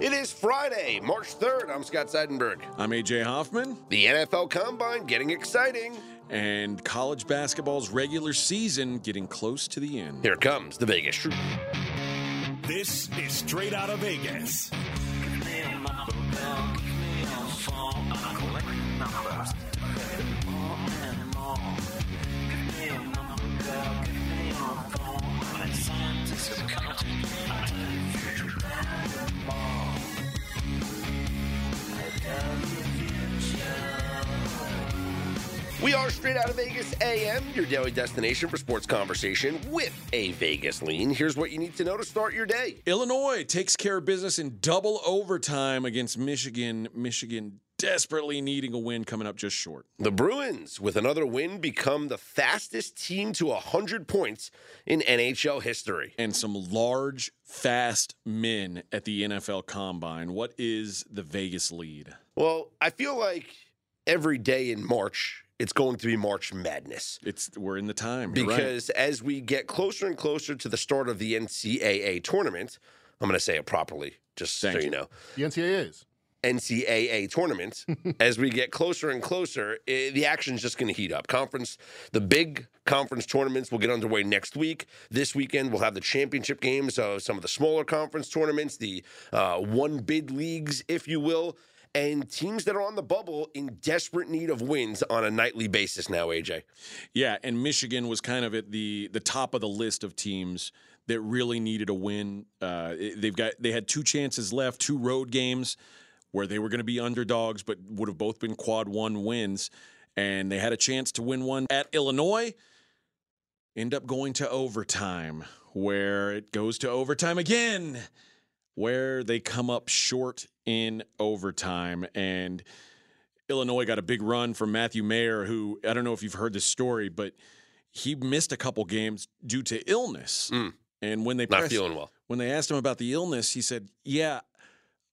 It is Friday, March 3rd. I'm Scott Seidenberg. I'm AJ Hoffman. The NFL Combine getting exciting. And college basketball's regular season getting close to the end. Here comes the Vegas Truth. This is straight out of Vegas. We are straight out of Vegas AM, your daily destination for sports conversation with a Vegas lean. Here's what you need to know to start your day. Illinois takes care of business in double overtime against Michigan. Michigan desperately needing a win coming up just short. The Bruins, with another win, become the fastest team to 100 points in NHL history. And some large, fast men at the NFL Combine. What is the Vegas lead? Well, I feel like every day in March it's going to be March Madness. It's we're in the time because right. as we get closer and closer to the start of the NCAA tournament, I'm going to say it properly, just Thank so you, you know. The NCAAs. NCAA tournament, as we get closer and closer, it, the action's just going to heat up. Conference, the big conference tournaments will get underway next week. This weekend, we'll have the championship games of some of the smaller conference tournaments, the uh, one bid leagues, if you will and teams that are on the bubble in desperate need of wins on a nightly basis now, AJ. Yeah, and Michigan was kind of at the the top of the list of teams that really needed a win. Uh, they've got they had two chances left, two road games where they were going to be underdogs, but would have both been quad one wins, and they had a chance to win one at Illinois. End up going to overtime, where it goes to overtime again where they come up short in overtime. And Illinois got a big run from Matthew Mayer, who I don't know if you've heard this story, but he missed a couple games due to illness. Mm. And when they not pressed, feeling well, when they asked him about the illness, he said, "Yeah,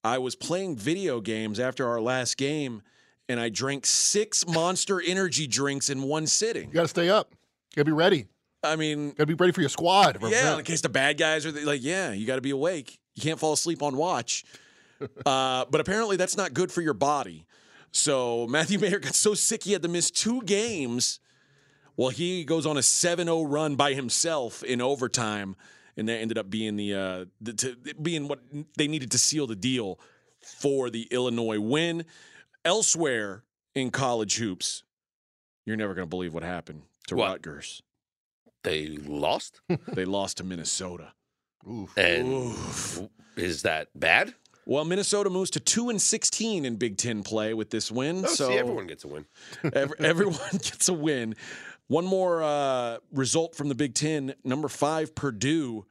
I was playing video games after our last game." And I drank six monster energy drinks in one sitting. You got to stay up. You got to be ready. I mean, got to be ready for your squad. Yeah, in case the bad guys are like, yeah, you got to be awake. You can't fall asleep on watch. uh, but apparently, that's not good for your body. So Matthew Mayer got so sick he had to miss two games. Well, he goes on a 7-0 run by himself in overtime, and that ended up being the, uh, the to, being what they needed to seal the deal for the Illinois win. Elsewhere in college hoops, you're never going to believe what happened to what? Rutgers. They lost. they lost to Minnesota. Oof. And Oof. is that bad? Well, Minnesota moves to two and sixteen in Big Ten play with this win. Oh, so see, everyone gets a win. ev- everyone gets a win. One more uh, result from the Big Ten. Number five, Purdue,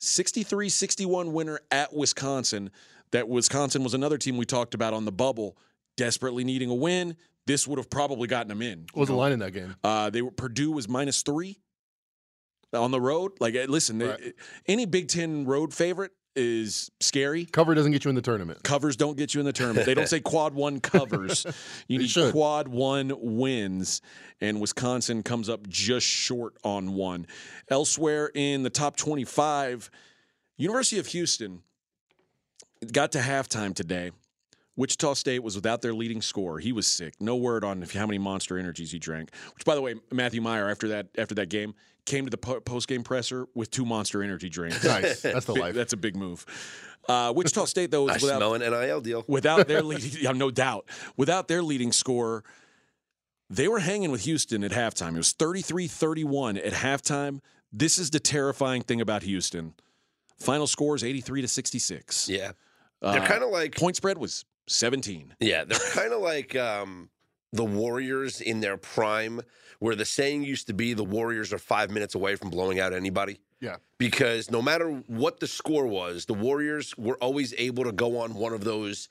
63-61 winner at Wisconsin. That Wisconsin was another team we talked about on the bubble, desperately needing a win. This would have probably gotten them in. What was the line in that game? Uh, they were Purdue was minus three on the road. Like, eh, listen, Right. they- any Big Ten road favorite is scary. Cover doesn't get you in the tournament. Covers don't get you in the tournament. They don't say quad one covers. You need should. quad one wins, and Wisconsin comes up just short on one. Elsewhere in the top 25, University of Houston got to halftime today. Wichita State was without their leading scorer. He was sick. No word on how many Monster Energies he drank. Which, by the way, Matthew Mayer after that after that game came to the po- post game presser with two Monster Energy drinks. Nice. That's the life. That's a big move. Uh, Wichita State though I was without smell an NIL deal. without their leading, yeah, no doubt, without their leading scorer, they were hanging with Houston at halftime. It was 33-31 at halftime. This is the terrifying thing about Houston. Final score is 83 to 66. Yeah, they're Uh, kind of like point spread was 17. yeah, they're kind of like um, the Warriors in their prime, where the saying used to be the Warriors are five minutes away from blowing out anybody. Yeah. because no matter what the score was, the Warriors were always able to go on one of those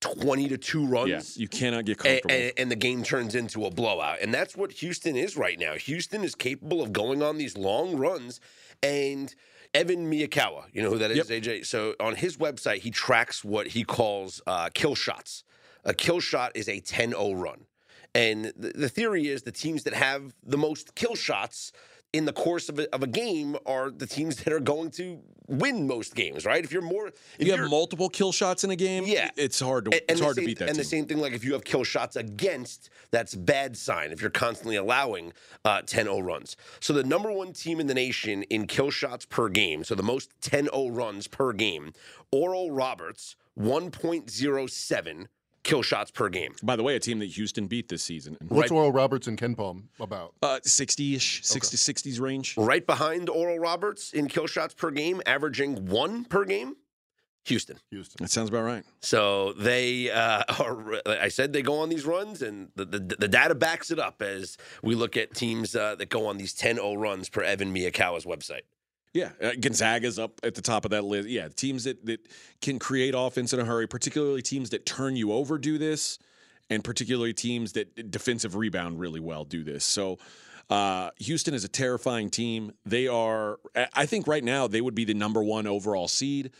twenty to two runs. Yeah, you cannot get a- comfortable. and, and the game turns into a blowout. And that's what Houston is right now. Houston is capable of going on these long runs. And Evan Miyakawa, you know who that is, AJ? So on his website, he tracks what he calls uh, kill shots. A kill shot is a 10 0 run. And the, the theory is the teams that have the most kill shots in the course of a, of a game are the teams that are going to win most games, right? If you're more, if you have multiple kill shots in a game. Yeah. it's hard to and, it's hard same, to beat that. And the same thing, like if you have kill shots against, that's bad sign if you're constantly allowing uh, 10-0 runs. So the number one team in the nation in kill shots per game, so the most 10-0 runs per game, Oral Roberts, 1.07 kill shots per game. By the way, a team that Houston beat this season. What's Right. Oral Roberts and KenPom about? Uh, 60-ish, 60, 60s range. Right behind Oral Roberts in kill shots per game, averaging one per game, Houston. Houston. That sounds about right. So they uh, are. I said they go on these runs, and the, the, the data backs it up as we look at teams uh, that go on these 10-0 runs per Evan Miyakawa's website. Yeah, uh, Gonzaga's up at the top of that list. Yeah, teams that, that can create offense in a hurry, particularly teams that turn you over do this, and particularly teams that defensive rebound really well do this. So uh, Houston is a terrifying team. They are, I- think right now, they would be the number one overall seed.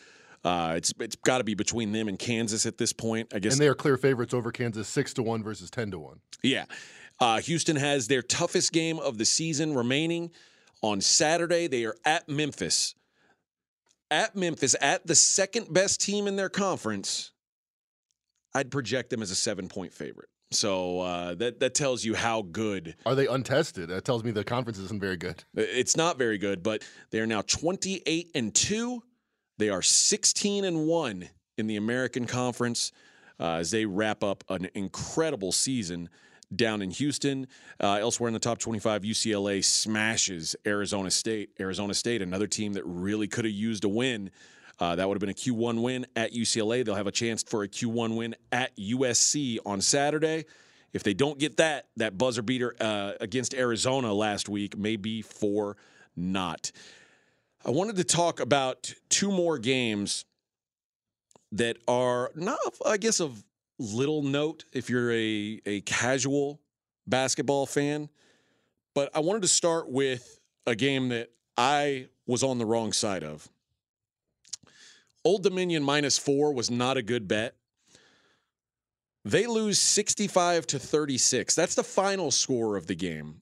Uh, it's it's got to be between them and Kansas at this point. I guess And they are clear favorites over Kansas, six to one versus ten to one. Yeah. Uh, Houston has their toughest game of the season remaining on Saturday. They are at Memphis. At Memphis, at the second best team in their conference, I'd project them as a seven point favorite. So uh, that that tells you how good. Are they untested? That tells me the conference isn't very good. It's not very good, but they are now twenty eight and two. They are sixteen and one in the American Conference uh, as they wrap up an incredible season down in Houston. Uh, elsewhere in the top 25, UCLA smashes Arizona State. Arizona State, another team that really could have used a win. Uh, that would have been a Q1 win at UCLA. They'll have a chance for a Q1 win at USC on Saturday. If they don't get that, that buzzer beater uh, against Arizona last week may be for not. I wanted to talk about two more games that are naught, I guess, of little note if you're a, a casual basketball fan. But I wanted to start with a game that I was on the wrong side of. Old Dominion minus four was not a good bet. They lose 65 to 36. That's the final score of the game.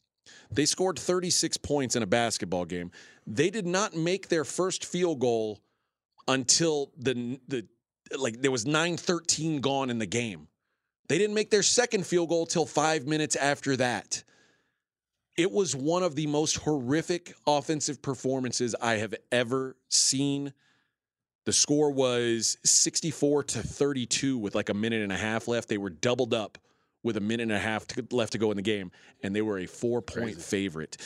They scored 36 points in a basketball game. They did not make their first field goal until the the like there was 9-13 gone in the game. They didn't make their second field goal till 5 minutes after that. It was one of the most horrific offensive performances I have ever seen. The score was 64 to 32 with like a minute and a half left. They were doubled up with a minute and a half to, left to go in the game, and they were a four point favorite.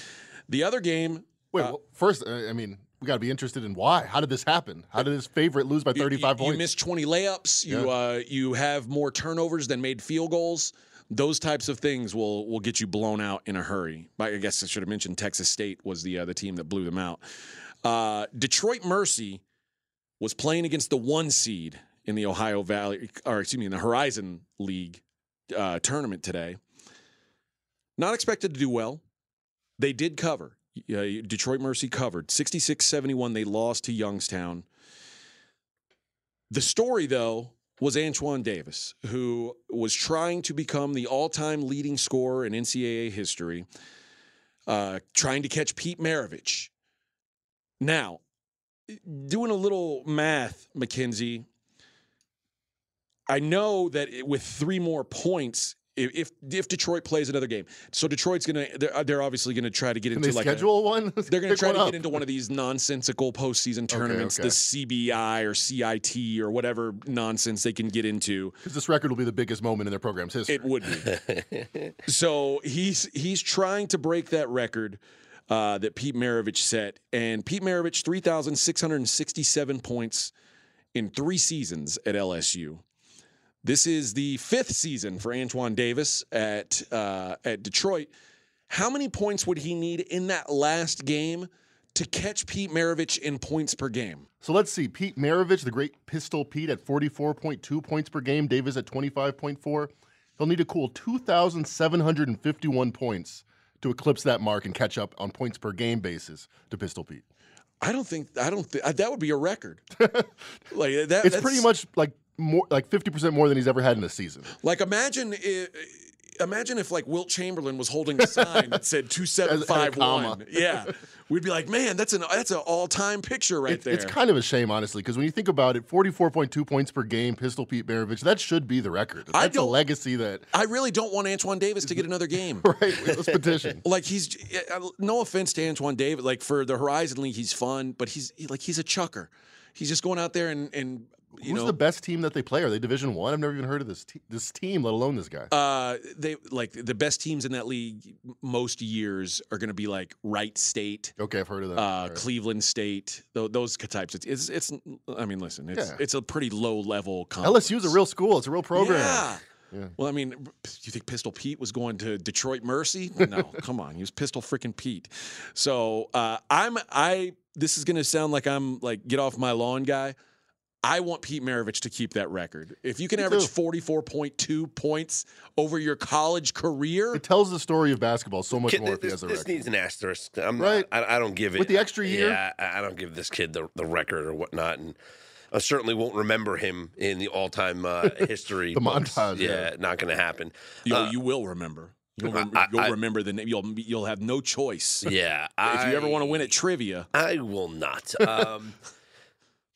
The other game, Wait, Uh, well, first, I mean, we got to be interested in why. How did this happen? How did his favorite lose by 35 you, points? You missed 20 layups. You uh, you have more turnovers than made field goals. Those types of things will will get you blown out in a hurry. But I guess I should have mentioned Texas State was the uh, the team that blew them out. Uh, Detroit Mercy was playing against the one seed in the Ohio Valley, or excuse me, in the Horizon League uh, tournament today. Not expected to do well. They did cover. Uh, Detroit Mercy covered 66 71. They lost to Youngstown. The story, though, was Antoine Davis, who was trying to become the all time leading scorer in NCAA history, uh, trying to catch Pete Maravich. Now, doing a little math, Mackenzie, I know that with three more points, if if, if Detroit plays another game, so Detroit's gonna they're, they're obviously gonna try to get Can into they like a, schedule one? they're going to try one to up. get into one of these nonsensical postseason tournaments, okay. the CBI or CIT or whatever nonsense they can get into. Because this record will be the biggest moment in their program's history. It would be. so he's he's trying to break that record uh, that Pete Maravich set, and Pete Maravich three thousand six hundred sixty-seven points in three seasons at LSU. This is the fifth season for Antoine Davis at uh, at Detroit. How many points would he need in that last game to catch Pete Maravich in points per game? So let's see. Pete Maravich, the great Pistol Pete, at 44.2 points per game. Davis at 25.4. He'll need a cool 2,751 points to eclipse that mark and catch up on points per game basis to Pistol Pete. I don't think I don't think that would be a record. like that, It's that's- pretty much like more like 50% more than he's ever had in a season. Like imagine i imagine if like Wilt Chamberlain was holding a sign that said 2751. Yeah, we'd be like, man, that's an that's an all time picture right It's, there. it's kind of a shame, honestly, because when you think about it, 44.2 points per game, Pistol Pete Maravich, that should be the record. I That's a legacy that, I really don't want Antoine Davis to get another game. right? Let's petition. Like he's uh, no offense to Antoine Davis, like for the Horizon League, he's fun, but he's he- like he's a chucker. He's just going out there and and you Who's know the best team that they play? Are they Division One? I've never even heard of this te- this team, let alone this guy. Uh, they like the best teams in that league most years are going to be like Wright State, okay, I've heard of that. uh, right. Cleveland State, tho- those types. It's, it's it's I mean, listen, it's Yeah. it's a pretty low level. Conference. LSU's a real school. It's a real program. Yeah. Yeah. Well, I mean, you think Pistol Pete was going to Detroit Mercy? No, come on, he was Pistol freaking Pete. So uh, I'm I. This is going to sound like I'm like get off my lawn guy. I want Pete Maravich to keep that record. If you can Me average too. 44.2 points over your college career, It tells the story of basketball so much Kid, more if he this, has a this record. needs an asterisk. I'm Right. not, I, I don't give it With the extra year? Yeah, I, I don't give this kid the, the record or whatnot, and I certainly won't remember him in the all-time uh, history. The books. montage, Yeah, yeah. not going to happen. you, Uh, you will remember. You'll, rem- I- you'll remember the name. You'll you'll have no choice. yeah, if you ever want to win at trivia, I will not. Um,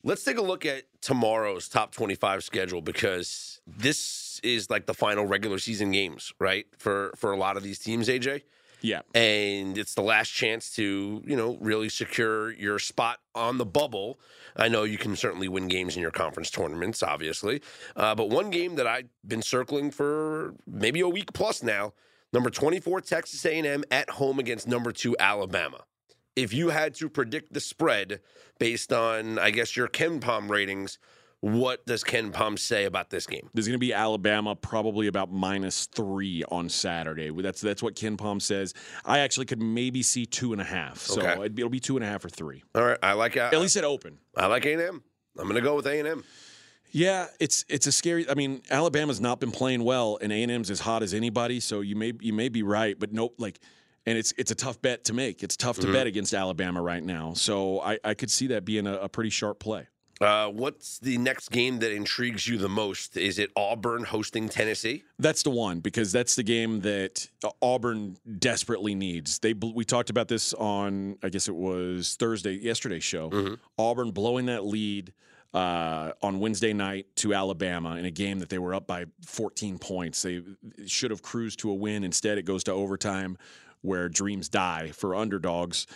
let's take a look at tomorrow's top 25 schedule because this is like the final regular season games, right? For for a lot of these teams, AJ. yeah. and it's the last chance to you know really secure your spot on the bubble i know you can certainly win games in your conference tournaments obviously uh, but one game that i've been circling for maybe a week plus now number 24 texas a&m at home against number 2 alabama if you had to predict the spread based on i guess your KenPom ratings what does KenPom say about this game There's going to be Alabama probably about minus three on Saturday. That's that's what KenPom says. I actually could maybe see two and a half. So Okay. it'd be, it'll be two and a half or three. all right i like uh, At least at open. i like a&m i'm gonna go with a&m Yeah, it's it's a scary. I mean, Alabama's not been playing well, and A and M's as hot as anybody. So you may you may be right, but nope. Like, and it's it's a tough bet to make. It's tough to bet against Alabama right now. So I, I could see that being a, a pretty sharp play. Uh, what's the next game that intrigues you the most? Is it Auburn hosting Tennessee? That's the one because that's the game that uh, Auburn desperately needs. They we talked about this on I guess it was Thursday yesterday's show. Auburn blowing that lead uh, on Wednesday night to Alabama in a game that they were up by 14 points. They should have cruised to a win. Instead, it goes to overtime where dreams die for underdogs.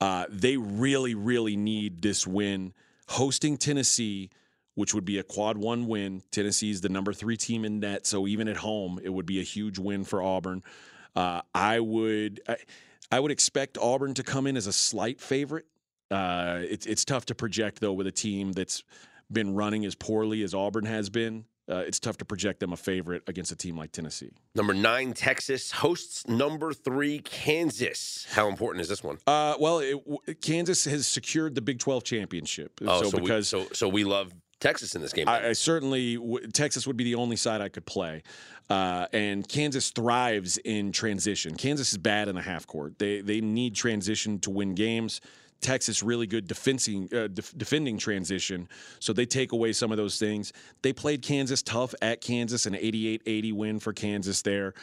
Uh, they really, really need this win. Hosting Tennessee, which would be a quad one win. Tennessee's the number three team in net, so even at home, it would be a huge win for Auburn. Uh, I would, I, I would expect Auburn to come in as a slight favorite. Uh, it's it's tough to project though with a team that's been running as poorly as Auburn has been. Uh, it's tough to project them a favorite against a team like Tennessee. Number nine, Texas hosts number three, Kansas. How important is this one? Uh, well, it, Kansas has secured the Big 12 championship. Oh, so, so, because we, so so we love Texas in this game. I, I certainly w- Texas would be the only side I could play, uh, and Kansas thrives in transition. Kansas is bad in the half court. They they need transition to win games. Texas really good defending uh, def- defending transition, so they take away some of those things. They played Kansas tough at Kansas, an 88-80 win for Kansas there.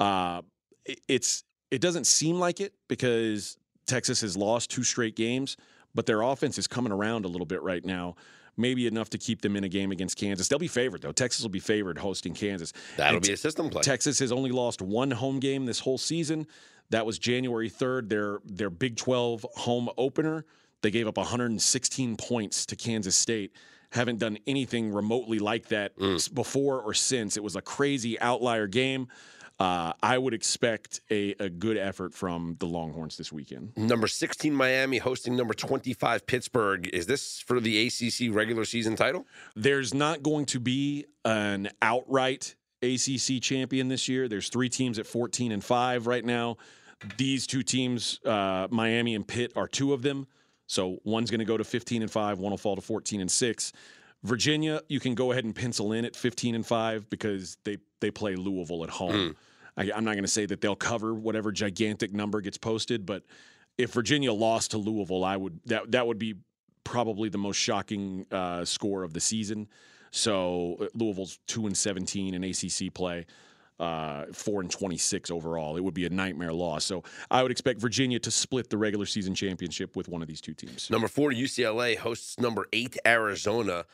Uh, it- it's it doesn't seem like it because Texas has lost two straight games, but their offense is coming around a little bit right now. Maybe enough to keep them in a game against Kansas. They'll be favored though. Texas will be favored hosting Kansas. That'll And be a system play. Texas has only lost one home game this whole season. That was January 3rd, their their Big 12 home opener. They gave up 116 points to Kansas State. Haven't done anything remotely like that Mm. before or since. It was a crazy outlier game. Uh, I would expect a, a good effort from the Longhorns this weekend. number 16, Miami hosting number 25, Pittsburgh. Is this for the ACC regular season title? There's not going to be an outright ACC champion this year. There's three teams at 14 and 5 right now. These two teams, uh, Miami and Pitt, are two of them. So one's going to go to 15 and 5, one will fall to 14 and 6. Virginia, you can go ahead and pencil in at 15 and 5 because they, they play Louisville at home. I, I'm not going to say that they'll cover whatever gigantic number gets posted, but if Virginia lost to Louisville, I would that that would be probably the most shocking uh, score of the season. So uh, Louisville's two and seventeen in ACC play. uh, four and twenty six overall. It would be a nightmare loss. So I would expect Virginia to split the regular season championship with one of these two teams. Number four, UCLA hosts number eight, Arizona.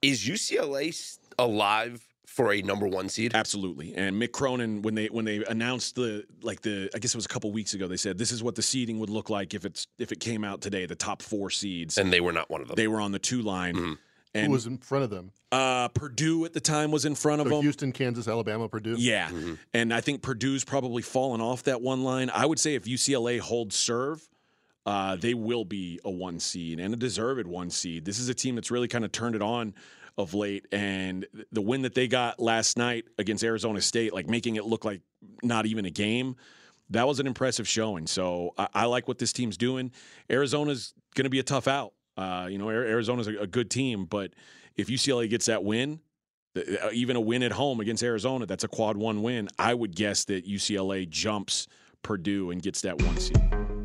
Is UCLA alive for a number one seed? Absolutely. And Mick Cronin, when they when they announced the like the I guess it was a couple weeks ago, they said this is what the seeding would look like if it's if it came out today, the top four seeds. And they were not one of them. they were on the two line. Mhm. Who was in front of them? uh, Purdue at the time was in front of So them. Houston, Kansas, Alabama, Purdue. Yeah. Mhm. And I think Purdue's probably fallen off that one line. I would say if UCLA holds serve, uh, they will be a one seed and a deserved one seed. This is a team that's really kind of turned it on of late. And the win that they got last night against Arizona State, like making it look like not even a game, that was an impressive showing. So I, I like what this team's doing. Arizona's going to be a tough out. Uh, you know, Ari- Arizona's a, a good team, but if UCLA gets that win, uh, even a win at home against Arizona, that's a quad one win. I would guess that UCLA jumps Purdue and gets that one seed.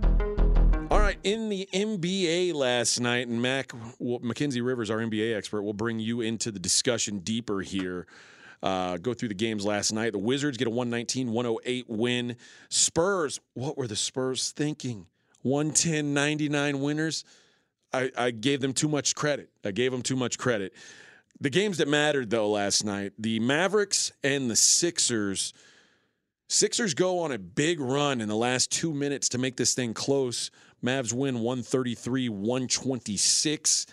In the NBA last night, and Mac well, Mackenzie Rivers, our NBA expert, will bring you into the discussion deeper here. Uh, go through the games last night. The Wizards get a 119 108 win. Spurs, what were the Spurs thinking? 110 99 winners? I, I gave them too much credit. I gave them too much credit. The games that mattered, though, last night, the Mavericks and the Sixers. Sixers go on a big run in the last two minutes to make this thing close. Mavs win 133 126.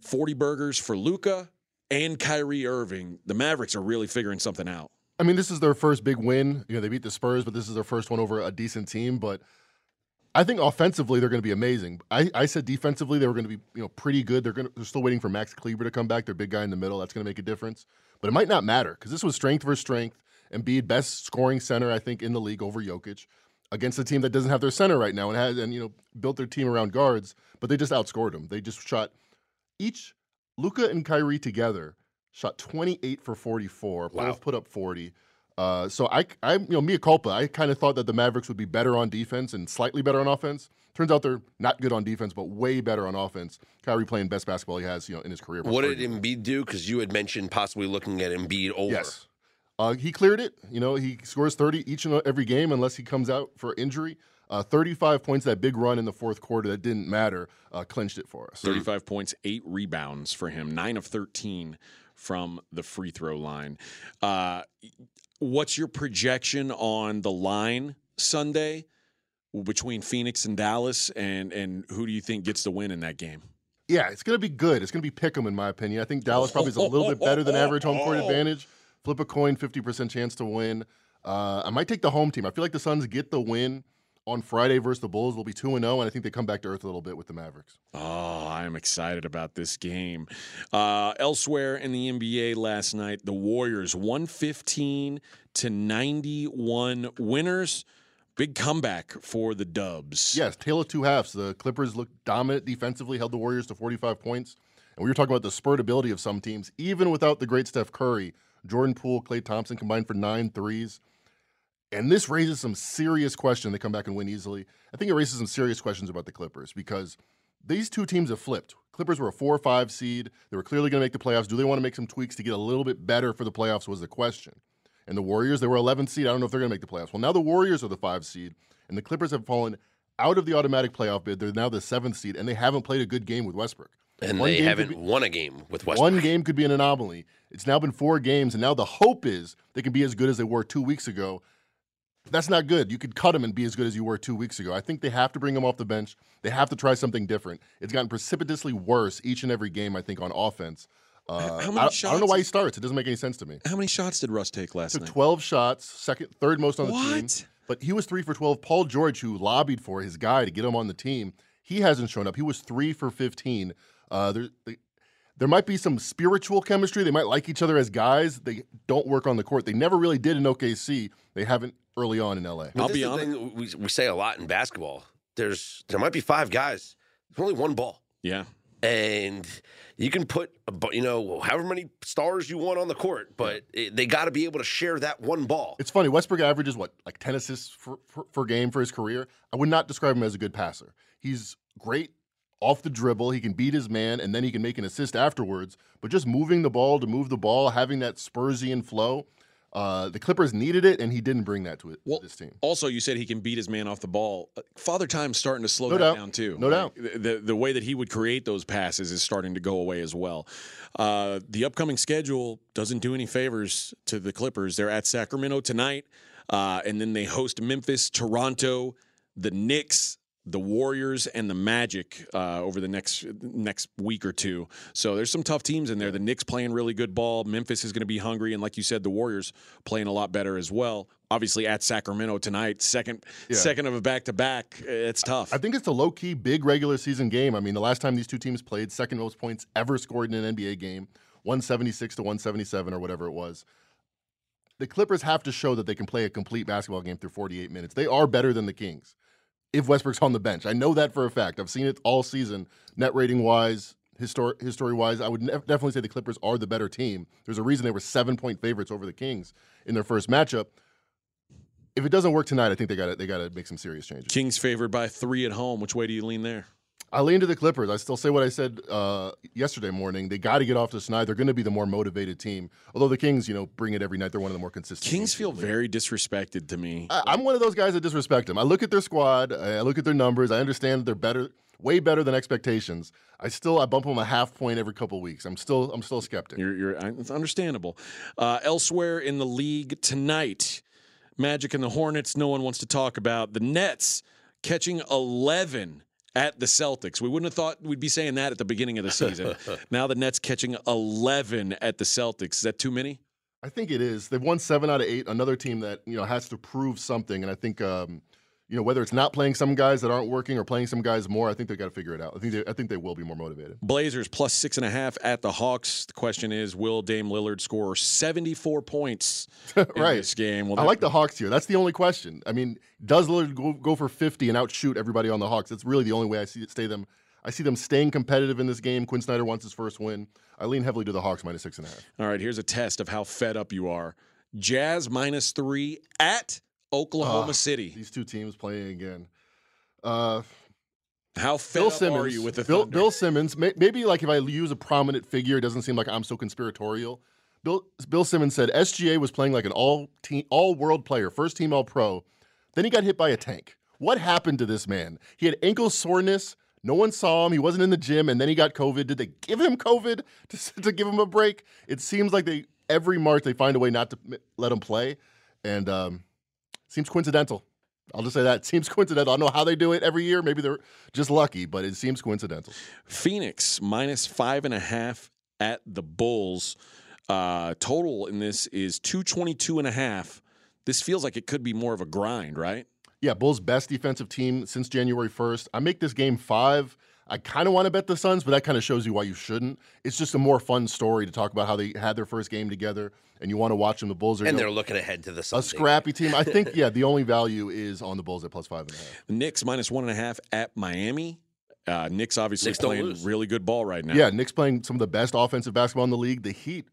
40 burgers for Luka and Kyrie Irving. The Mavericks are really figuring something out. I mean, this is their first big win. You know, they beat the Spurs, but this is their first one over a decent team. But I think offensively they're going to be amazing. I, I said defensively they were going to be you know pretty good. They're going to, they're still waiting for Max Kleber to come back. Their big guy in the middle. That's going to make a difference. But it might not matter because this was strength versus strength. Embiid, best scoring center I think in the league over Jokic, against a team that doesn't have their center right now and has and you know built their team around guards. But they just outscored them. They just shot each Luka and Kyrie together shot 28 for 44. Wow. Both put up 40. Uh, so I, I, you know, mea culpa. I kind of thought that the Mavericks would be better on defense and slightly better on offense. Turns out they're not good on defense, but way better on offense. Kyrie playing best basketball he has, you know, in his career. What did Embiid do? Because you had mentioned possibly looking at Embiid over. Yes. Uh, he cleared it. You know, he scores 30 each and every game unless he comes out for injury. Uh, 35 points, that big run in the fourth quarter that didn't matter, uh, clinched it for us. 35 points, eight rebounds for him, nine of 13 from the free throw line. Uh, what's your projection on the line Sunday between Phoenix and Dallas, and and who do you think gets the win in that game? Yeah, it's going to be good. It's going to be pick'em in my opinion. I think Dallas probably is a little bit better than average home court advantage. Flip a coin, 50% chance to win. Uh, I might take the home team. I feel like the Suns get the win on Friday versus the Bulls. They'll be 2 0, and I think they come back to earth a little bit with the Mavericks. Oh, I'm excited about this game. Uh, elsewhere in the NBA last night, the Warriors 115 to 91 winners. Big comeback for the Dubs. Yes, tale of two halves. The Clippers looked dominant defensively, held the Warriors to 45 points. And we were talking about the spurt ability of some teams, even without the great Steph Curry. Jordan Poole, Klay Thompson combined for nine threes. And this raises some serious questions. They come back and win easily. I think it raises some serious questions about the Clippers because these two teams have flipped. Clippers were a four or five seed. They were clearly going to make the playoffs. Do they want to make some tweaks to get a little bit better for the playoffs? Was the question. And the Warriors, they were 11th seed. I don't know if they're going to make the playoffs. Well, now the Warriors are the five seed, and the Clippers have fallen out of the automatic playoff bid. They're now the seventh seed, and they haven't played a good game with Westbrook. And One they haven't be- won a game with Westbrook. One game could be an anomaly. It's now been four games, and now the hope is they can be as good as they were two weeks ago. That's not good. You could cut them and be as good as you were two weeks ago. I think they have to bring them off the bench. They have to try something different. It's gotten precipitously worse each and every game, I think, on offense. Uh, How many I, I don't know why he starts. It doesn't make any sense to me. How many shots did Russ take last Took night? 12 shots, second, third most on the team. What? But he was three for 12. Paul George, who lobbied for his guy to get him on the team, he hasn't shown up. He was three for 15. Uh, there, they, there might be some spiritual chemistry. They might like each other as guys. They don't work on the court. They never really did in OKC. They haven't early on in LA. But I'll be honest- thing we, we say a lot in basketball. There's there might be five guys. There's only one ball, Yeah. and you can put a, bu- you know however many stars you want on the court, but it, they got to be able to share that one ball. It's funny. Westbrook averages what, like 10 assists for, for, for game for his career. I would not describe him as a good passer. He's great off the dribble. He can beat his man, and then he can make an assist afterwards. But just moving the ball to move the ball, having that Spursian flow, Uh, the Clippers needed it, and he didn't bring that to, it, Well, this team. Also, you said he can beat his man off the ball. Uh, Father Time's starting to slow No that doubt. down too. No doubt. The, the the way that he would create those passes is starting to go away as well. Uh, the upcoming schedule doesn't do any favors to the Clippers. They're at Sacramento tonight, uh, and then they host Memphis, Toronto, the Knicks. The Warriors and the Magic uh, over the next next week or two. So there's some tough teams in there. The Knicks playing really good ball. Memphis is going to be hungry, and like you said, the Warriors playing a lot better as well. Obviously at Sacramento tonight, second Yeah. second of a back to back. It's tough. I think it's a low key big regular season game. I mean, the last time these two teams played, second most points ever scored in an NBA game, 176 to 177 or whatever it was. The Clippers have to show that they can play a complete basketball game through 48 minutes. They are better than the Kings if Westbrook's on the bench. I know that for a fact. I've seen it all season, net rating wise, histor- history wise. I would ne- definitely say the Clippers are the better team. There's a reason they were seven point favorites over the Kings in their first matchup. If it doesn't work tonight, I think they got to they got to make some serious changes. Kings favored by three at home. Which way do you lean there? I lean to the Clippers. I still say what I said uh, yesterday morning. They got to get off to Snide. They're going to be the more motivated team. Although the Kings, you know, bring it every night. They're one of the more consistent. Kings feel very disrespected to me. I, I'm one of those guys that disrespect them. I look at their squad. I look at their numbers. I understand that they're better, way better than expectations. I still I bump them a half point every couple weeks. I'm still I'm still a skeptic. You're, you're it's understandable. Uh, elsewhere in the league tonight, Magic and the Hornets. No one wants to talk about the Nets catching 11 at the Celtics. We wouldn't have thought we'd be saying that at the beginning of the season. now the Nets catching 11 at the Celtics. Is that too many? I think it is. They've won seven out of eight. Another team that you know has to prove something, and I think um, you know whether it's not playing some guys that aren't working or playing some guys more. I think they've got to figure it out. I think they, I think they will be more motivated. Blazers plus six and a half at the Hawks. The question is, will Dame Lillard score 74 points in Right. this game? Well, I like the Hawks here. That's the only question. I mean, does Lillard go, go for 50 and outshoot everybody on the Hawks? That's really the only way I see it stay them. I see them staying competitive in this game. Quin Snyder wants his first win. I lean heavily to the Hawks minus six and a half. All right, here's a test of how fed up you are. Jazz minus three at Oklahoma Ah, City. These two teams playing again. Uh, How Bill Simmons. are you with the Bill, Thunder? Bill Simmons. May, maybe like if I use a prominent figure, it doesn't seem like I'm so conspiratorial. Bill Bill Simmons said SGA was playing like an all team, all world player, first team All Pro. Then he got hit by a tank. What happened to this man? He had ankle soreness. No one saw him. He wasn't in the gym, and then he got COVID. Did they give him COVID to, to give him a break? It seems like they every March they find a way not to let him play, and um, seems coincidental. I'll just say that. It seems coincidental. I don't know how they do it every year. Maybe they're just lucky, but it seems coincidental. Phoenix minus five and a half at the Bulls. Uh, total in this is 222 and a half. This feels like it could be more of a grind, right? Yeah, Bulls' best defensive team since January 1st. I make this game five. I kind of want to bet the Suns, but that kind of shows you why you shouldn't. It's just a more fun story to talk about how they had their first game together, and you want to watch them. The Bulls are And they're know, looking ahead to the sun. a scrappy team. I think, yeah, the only value is on the Bulls at plus five and a half. The Knicks minus one and a half at Miami. Uh, Knicks obviously Knicks playing really good ball right now. Yeah, Knicks playing some of the best offensive basketball in the league. The Heat,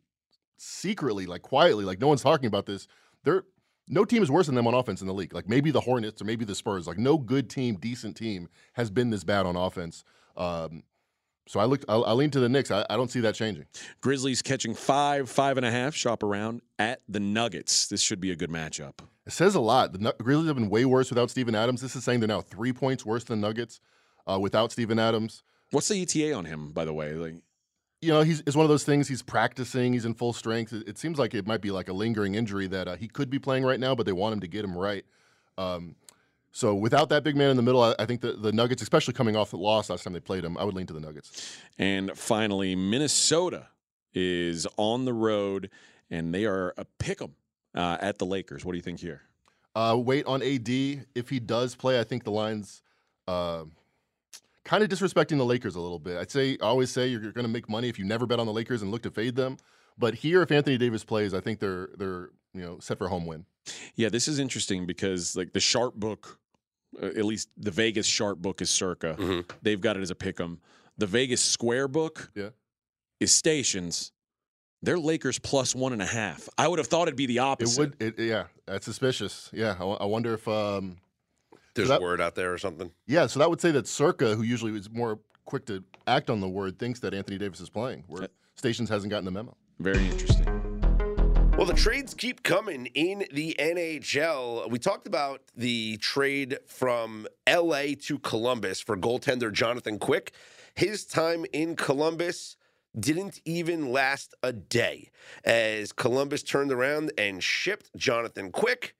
secretly, like quietly, like no one's talking about this. They're no team is worse than them on offense in the league. Like maybe the Hornets or maybe the Spurs. Like no good team, decent team has been this bad on offense. Um, so I looked. I, I lean to the Knicks. I, I don't see that changing. Grizzlies catching five, five and a half. Shop around at the Nuggets. This should be a good matchup. It says a lot. The Grizzlies have been way worse without Steven Adams. This is saying they're now three points worse than Nuggets uh, without Steven Adams. What's the ETA on him, by the way? Like, you know, he's it's one of those things. He's practicing. He's in full strength. It, it seems like it might be like a lingering injury that uh, he could be playing right now, but they want him to get him right. Um, so without that big man in the middle, I, I think the, the Nuggets, especially coming off the loss last time they played him, I would lean to the Nuggets. And finally, Minnesota is on the road, and they are a pick 'em uh, at the Lakers. What do you think here? Uh, wait on AD if he does play. I think the lines uh, kind of disrespecting the Lakers a little bit. I'd say I always say you're, you're going to make money if you never bet on the Lakers and look to fade them. But here, if Anthony Davis plays, I think they're they're you know set for a home win. Yeah, this is interesting because like the sharp book, at least the Vegas sharp book is circa. Mhm. They've got it as a pick 'em. The Vegas square book Yeah. is stations. They're Lakers plus one and a half. I would have thought it'd be the It opposite. would, it, yeah, that's suspicious. Yeah, I, I wonder if um, There's that- word out there or something. Yeah, so that would say that Circa, who usually is more quick to act on the word, thinks that Anthony Davis is playing, where Stations hasn't gotten the memo. Very interesting. Well, the trades keep coming in the NHL. We talked about the trade from LA to Columbus for goaltender Jonathan Quick. His time in Columbus didn't even last a day as Columbus turned around and shipped Jonathan Quick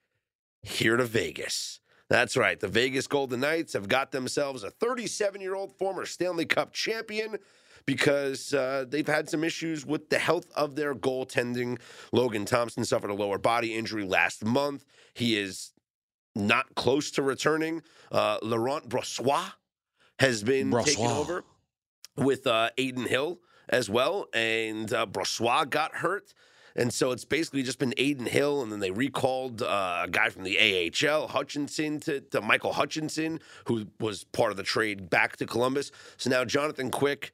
here to Vegas. That's right. The Vegas Golden Knights have got themselves a 37 year old former Stanley Cup champion because uh, they've had some issues with the health of their goaltending. Logan Thompson suffered a lower body injury last month. He is not close to returning. Uh, Laurent Brossoit has been taken Brossoit. over with uh, Adin Hill as well, and uh, Brossoit got hurt. And so it's basically just been Adin Hill, and then they recalled uh, a guy from the AHL, Hutchinson, to, to Michael Hutchinson, who was part of the trade back to Columbus. So now Jonathan Quick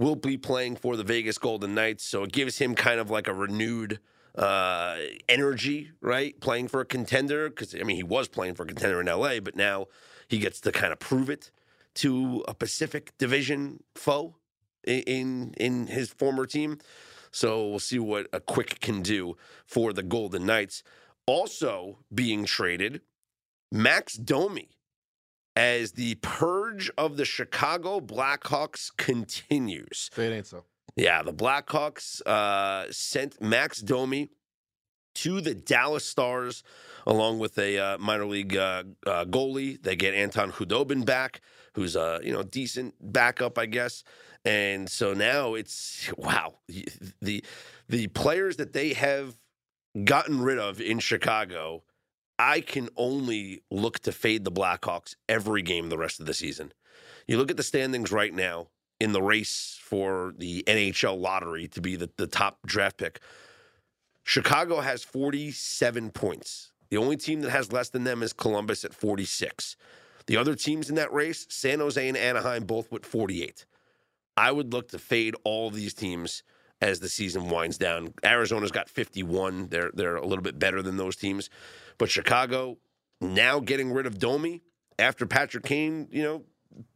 will be playing for the Vegas Golden Knights. So it gives him kind of like a renewed uh, energy, right? Playing for a contender, because I mean, he was playing for a contender in LA, but now he gets to kind of prove it to a Pacific Division foe in in his former team. So we'll see what a quick can do for the Golden Knights. Also being traded, Max Domi, as the purge of the Chicago Blackhawks continues. Say it ain't so. Yeah, the Blackhawks uh, sent Max Domi to the Dallas Stars along with a uh, minor league uh, uh, goalie. They get Anton Khudobin back, who's a you know decent backup, I guess. And so now it's wow the the players that they have gotten rid of in Chicago. I can only look to fade the Blackhawks every game the rest of the season. You look at the standings right now in the race for the NHL lottery to be the, the top draft pick. Chicago has 47 points. The only team that has less than them is Columbus at 46. The other teams in that race, San Jose and Anaheim, both with 48. I would look to fade all these teams as the season winds down. Arizona's got 51. They're they're a little bit better than those teams. But Chicago now getting rid of Domi after Patrick Kane, you know,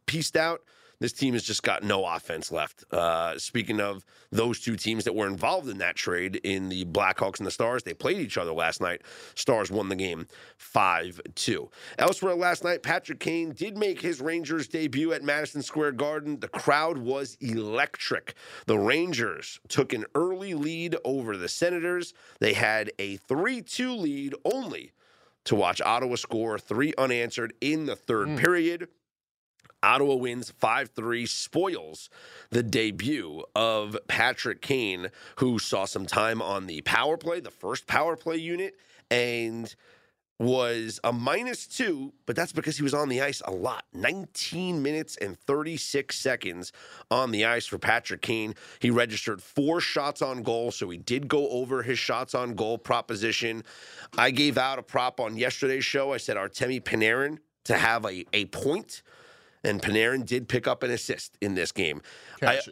pieced out. This team has just got no offense left. Uh, speaking of those two teams that were involved in that trade in the Blackhawks and the Stars, they played each other last night. Stars won the game 5 2. Elsewhere last night, Patrick Kane did make his Rangers debut at Madison Square Garden. The crowd was electric. The Rangers took an early lead over the Senators. They had a 3 2 lead only to watch Ottawa score three unanswered in the third period. Ottawa wins 5 3, spoils the debut of Patrick Kane, who saw some time on the power play, the first power play unit, and was a minus two, but that's because he was on the ice a lot. 19 minutes and 36 seconds on the ice for Patrick Kane. He registered four shots on goal, so he did go over his shots on goal proposition. I gave out a prop on yesterday's show. I said Artemi Panarin to have a, a point and Panarin did pick up an assist in this game.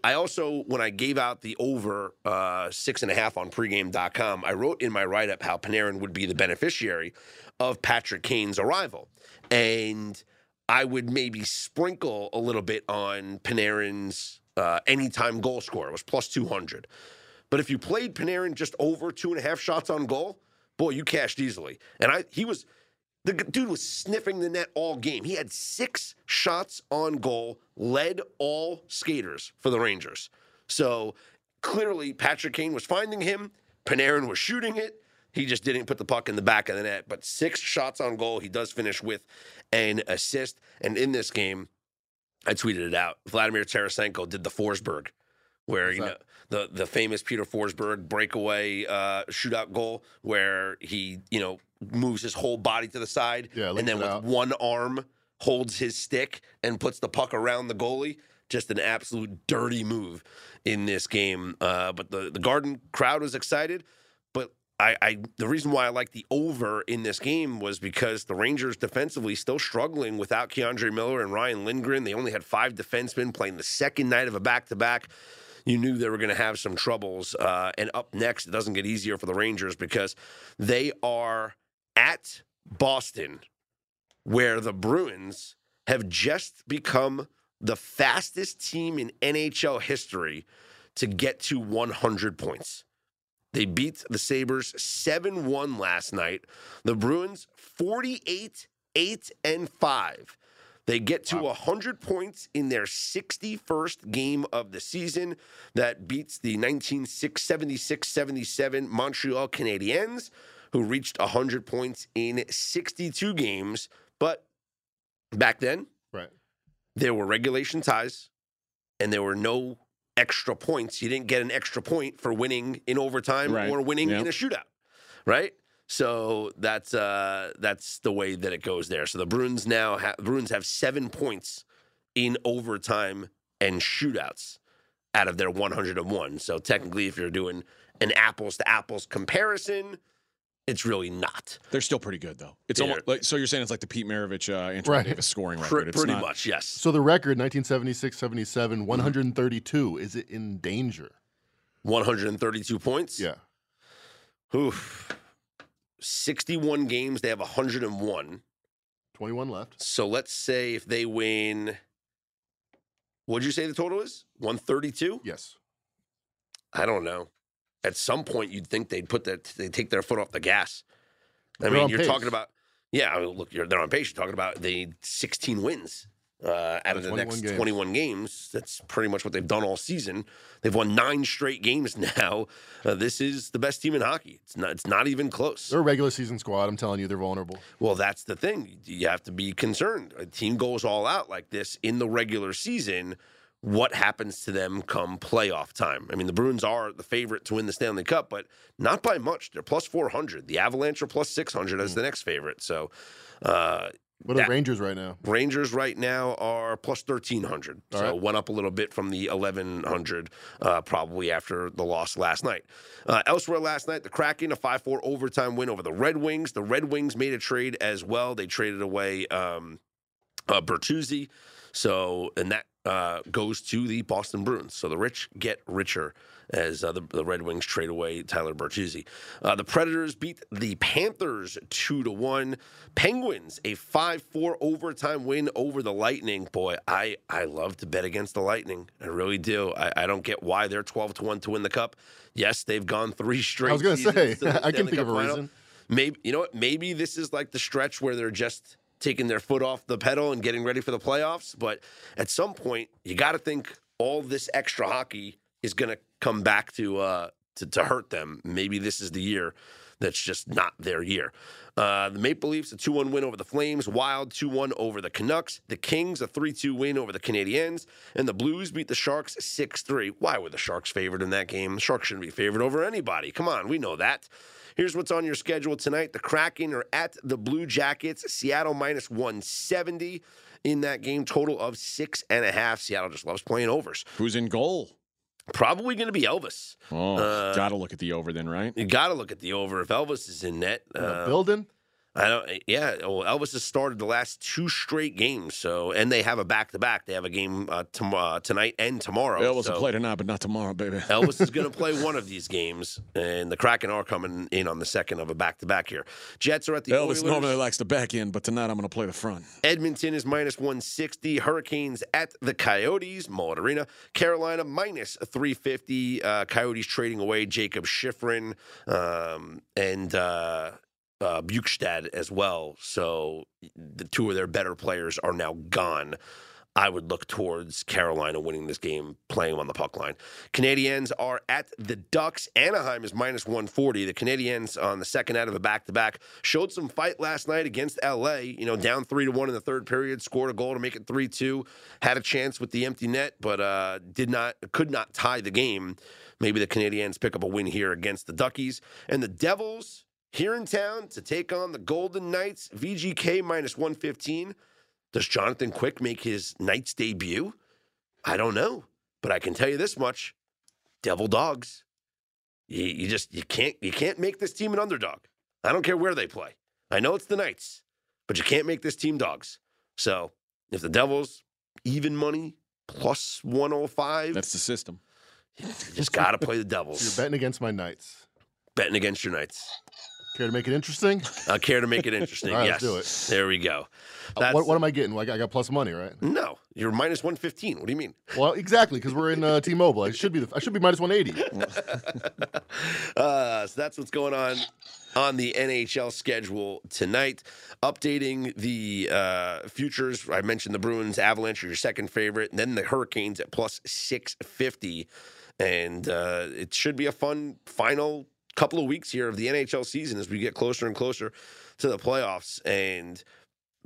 I, I also, when I gave out the over uh, six and a half on pregame.com, I wrote in my write up how Panarin would be the beneficiary of Patrick Kane's arrival. And I would maybe sprinkle a little bit on Panarin's uh, anytime goal score. It was plus 200. But if you played Panarin just over two and a half shots on goal, boy, you cashed easily. And I, he was, the dude was sniffing the net all game. He had six shots on goal, led all skaters for the Rangers. So clearly, Patrick Kane was finding him. Panarin was shooting it. He just didn't put the puck in the back of the net. But six shots on goal. He does finish with an assist. And in this game, I tweeted it out. Vladimir Tarasenko did the Forsberg, where you know the the famous Peter Forsberg breakaway uh, shootout goal, where he you know moves his whole body to the side, Yeah, and then with out. one arm holds his stick and puts the puck around the goalie. Just an absolute dirty move in this game. Uh, but the the Garden crowd was excited. But I, I the reason why I like the over in this game was because the Rangers defensively still struggling without K'Andre Miller and Ryan Lindgren. They only had five defensemen playing the second night of a back to back. You knew they were going to have some troubles. Uh, and up next, it doesn't get easier for the Rangers because they are at Boston, where the Bruins have just become the fastest team in NHL history to get to 100 points. They beat the Sabres 7 1 last night. The Bruins 48 8 and 5. They get to 100 points in their 61st game of the season. That beats the 1976 77 Montreal Canadiens, who reached 100 points in 62 games. But back then, Right. there were regulation ties and there were no extra points. You didn't get an extra point for winning in overtime Right. or winning Yep. in a shootout, right? So that's uh, that's the way that it goes there. So the Bruins now ha- Bruins have seven points in overtime and shootouts out of their 101. So technically, if you're doing an apples to apples comparison, it's really not. They're still pretty good though. It's Yeah. almost like so you're saying it's like the Pete Maravich, uh, Antoine Right. Davis scoring record. It's pretty not- much, yes. So the record 1976 77, 132. Is it in danger? 132 points. Yeah. Oof. 61 games, they have 101. 21 left. So let's say if they win, what'd you say the total is? 132? Yes. I don't know. At some point, you'd think they'd put that, they take their foot off the gas. I They're mean, you're pace. talking about, yeah, I mean, look, you're, they're on pace. You're talking about the 16 wins uh, out of the 21 next games. 21 games. That's pretty much what they've done all season. They've won nine straight games now. Uh, this is the best team in hockey. It's not, it's not even close. They're a regular season squad. I'm telling you, they're vulnerable. Well, that's the thing. You have to be concerned. A team goes all out like this in the regular season. What happens to them come playoff time? I mean, the Bruins are the favorite to win the Stanley Cup, but not by much. They're plus 400. The Avalanche are plus 600 as the next favorite. So, uh, What are the Rangers right now? Rangers right now are plus 1300. All so right. went up a little bit from the 1100 uh, probably after the loss last night. Uh, elsewhere last night, the Kraken, a 5 4 overtime win over the Red Wings. The Red Wings made a trade as well. They traded away um, uh, Bertuzzi. So, and that uh, goes to the Boston Bruins. So the rich get richer as uh, the, the Red Wings trade away Tyler Bertuzzi. Uh, the Predators beat the Panthers two to one. Penguins a five four overtime win over the Lightning. Boy, I I love to bet against the Lightning. I really do. I, I don't get why they're twelve to one to win the cup. Yes, they've gone three straight. I was gonna say, I can think of a final. reason. Maybe you know what? Maybe this is like the stretch where they're just taking their foot off the pedal and getting ready for the playoffs. But at some point, you got to think all this extra hockey is going to come back to, uh, to to hurt them. Maybe this is the year that's just not their year. Uh, the Maple Leafs a two one win over the Flames. Wild two one over the Canucks. The Kings a three two win over the Canadiens, and the Blues beat the Sharks six three. Why were the Sharks favored in that game? The Sharks shouldn't be favored over anybody. Come on, we know that. Here's what's on your schedule tonight. The Kraken are at the Blue Jackets. Seattle minus 170 in that game. Total of six and a half. Seattle just loves playing overs. Who's in goal? Probably going to be Elvis. Oh, Uh, gotta look at the over then, right? You got to look at the over if Elvis is in net. Uh, building? I don't. Yeah. Well, Elvis has started the last two straight games. So, and they have a back to back. They have a game uh, tom- uh, tonight and tomorrow. Elvis so will play tonight, but not tomorrow, baby. Elvis is going to play one of these games, and the Kraken are coming in on the second of a back to back here. Jets are at the Elvis Oilers. normally likes the back end, but tonight I'm going to play the front. Edmonton is minus 160. Hurricanes at the Coyotes, Mullet Arena. Carolina minus 350. Uh, Coyotes trading away Jakob Chychrun um, and uh, uh, Bjugstad as well. So the two of their better players are now gone. I would look towards Carolina winning this game, playing on the puck line. Canadiens are at the Ducks. Anaheim is minus 140. The Canadiens on the second out of a back to back showed some fight last night against LA. You know, down three to one in the third period, scored a goal to make it 3 2. Had a chance with the empty net, but uh, did not, could not tie the game. Maybe the Canadiens pick up a win here against the Duckies. And the Devils here in town to take on the Golden Knights. VGK minus 115. Does Jonathan Quick make his Knights debut? I don't know, but I can tell you this much: Devil Dogs. You, you just you can't you can't make this team an underdog. I don't care where they play. I know it's the Knights, but you can't make this team dogs. So if the Devils even money plus one hundred five, That's the system. you just got to play the So Devils. you're betting against my Knights. Betting against your Knights. Care to make it interesting? Uh, care to make it interesting? Right, yes. let's do it. There we go. Uh, what, what am I getting? I got, I got plus money, right? No, you're minus 115. What do you mean? Well, exactly, because we're in uh, T-Mobile. I should be. The, I should be minus 180. Uh, so that's what's going on on the NHL schedule tonight. Updating the uh, futures. I mentioned the Bruins, Avalanche are your second favorite, and then the Hurricanes at plus 650. And uh, it should be a fun final couple of weeks here of the NHL season as we get closer and closer to the playoffs. And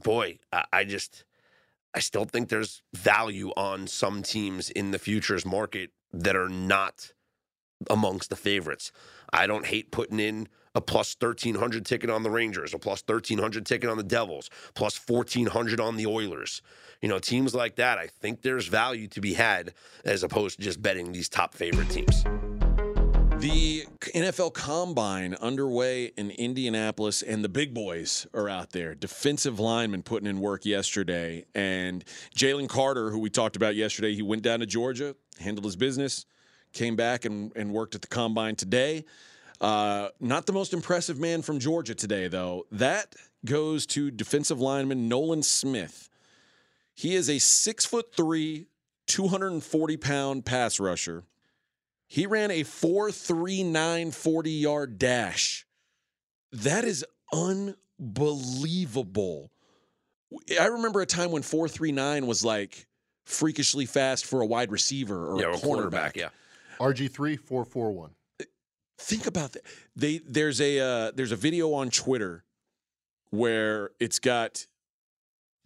boy, I, I just. I still think there's value on some teams in the futures market that are not amongst the favorites. I don't hate putting in a plus 1300 ticket on the Rangers, a plus 1300 ticket on the Devils, plus 1400 on the Oilers. You know, teams like that, I think there's value to be had as opposed to just betting these top favorite teams. The NFL Combine underway in Indianapolis, and the big boys are out there. Defensive linemen putting in work yesterday, and Jalen Carter, who we talked about yesterday, he went down to Georgia, handled his business, came back and, and worked at the Combine today. Uh, not the most impressive man from Georgia today, though. That goes to defensive lineman Nolan Smith. He is a six foot three, 240 pound pass rusher. He ran a 4.39 40 yard dash. That is unbelievable. I remember a time when 4.39 was like freakishly fast for a wide receiver or yeah, a or cornerback. Yeah. RG three four four one. Think about that. They there's a uh, there's a video on Twitter where it's got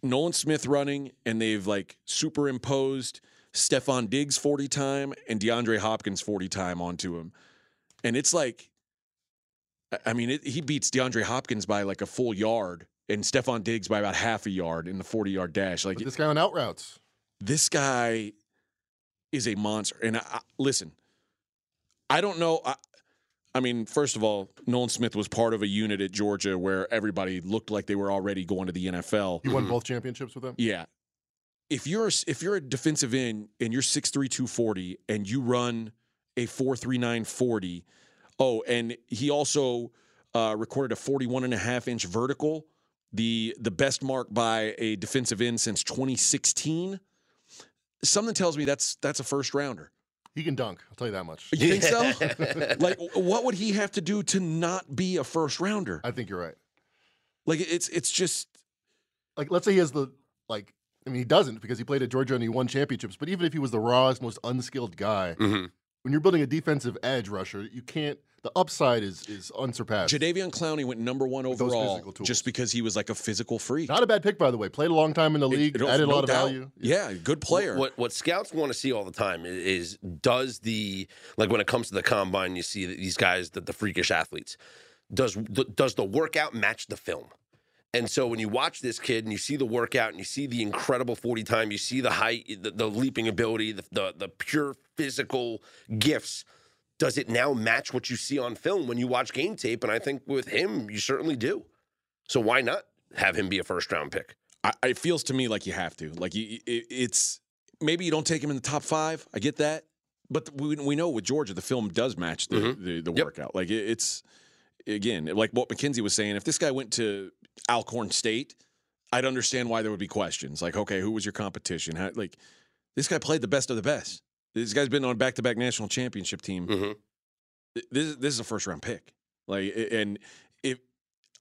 Nolan Smith running and they've like superimposed Stefon Diggs 40 time and DeAndre Hopkins 40 time onto him. And it's like, I- I mean, it, he beats DeAndre Hopkins by like a full yard and Stefon Diggs by about half a yard in the 40 yard dash. Like, Put this guy on out routes. this guy is a monster. And I, I, listen, I don't know. I, I mean, first of all, Nolan Smith was part of a unit at Georgia where everybody looked like they were already going to the NFL. He won mm-hmm. both championships with them. Yeah. If you're a, if you're a defensive end and you're 6'3", 240 and you run a 4.39 40, oh, and he also uh, recorded a 41 and a half inch vertical, the the best mark by a defensive end since 2016. Something tells me that's that's a first rounder. He can dunk. I'll tell you that much. You think so? like, what would he have to do to not be a first rounder? I think you're right. Like, it's it's just Like, let's say he has the like. I mean, he doesn't because he played at Georgia and he won championships. But even if he was the rawest, most unskilled guy, hmm when you're building a defensive edge rusher, you can't. The upside is is unsurpassed. Jadeveon Clowney went number one overall just because he was like a physical freak. Not a bad pick, by the way. Played a long time in the league. It- it- added no a lot of value. Yeah, good player. What what scouts want to see all the time i- is does the like when it comes to the combine, you see these guys, the, the freakish athletes, does the, does the workout match the film? And so when you watch this kid and you see the workout and you see the incredible 40 time, you see the height, the, the leaping ability, the, the the pure physical gifts, does it now match what you see on film when you watch game tape? And I think with him, you certainly do. So why not have him be a first round pick? I, it feels to me like you have to. Like you, it, it's maybe you don't take him in the top five. I get that, but we we know with Georgia the film does match the Mhm. the, the Yep. workout. Like it, it's again like what Mackenzie was saying. If this guy went to Alcorn State, I'd understand why there would be questions. Like, okay, who was your competition? How, like this guy played the best of the best. This guy's been on back to back national championship team. Mhm. This this is a first round pick. Like and if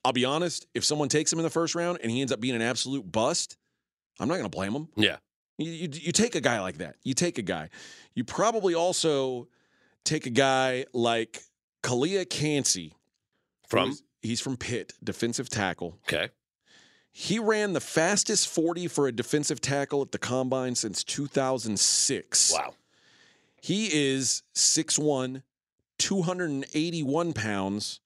I'll be honest, if someone takes him in the first round and he ends up being an absolute bust, I'm not going to blame him. Yeah. You, you, you take a guy like that. You take a guy. You probably also take a guy like Calijah Kancey. From He's from Pitt, defensive tackle. okay, He ran the fastest 40 for a defensive tackle at the combine since 2006. wow, He is 6'1, 281 pounds,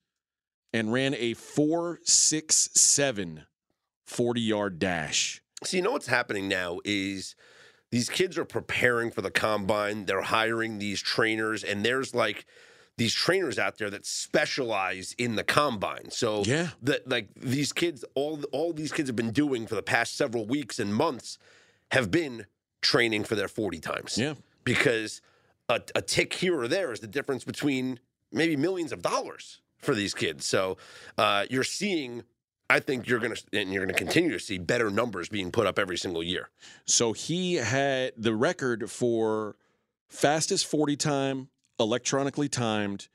and ran a 4'6'7 40 yard dash. So you know what's happening now is these kids are preparing for the combine. They're hiring these trainers, and there's like these trainers out there that specialize in the combine. So Yeah. that like these kids, all all these kids have been doing for the past several weeks and months have been training for their 40 times. Yeah. Because a, a tick here or there is the difference between maybe millions of dollars. for these kids. So uh, you're seeing. I think you're gonna and you're gonna continue to see better numbers being put up every single year. So he had the record for fastest 40 time electronically timed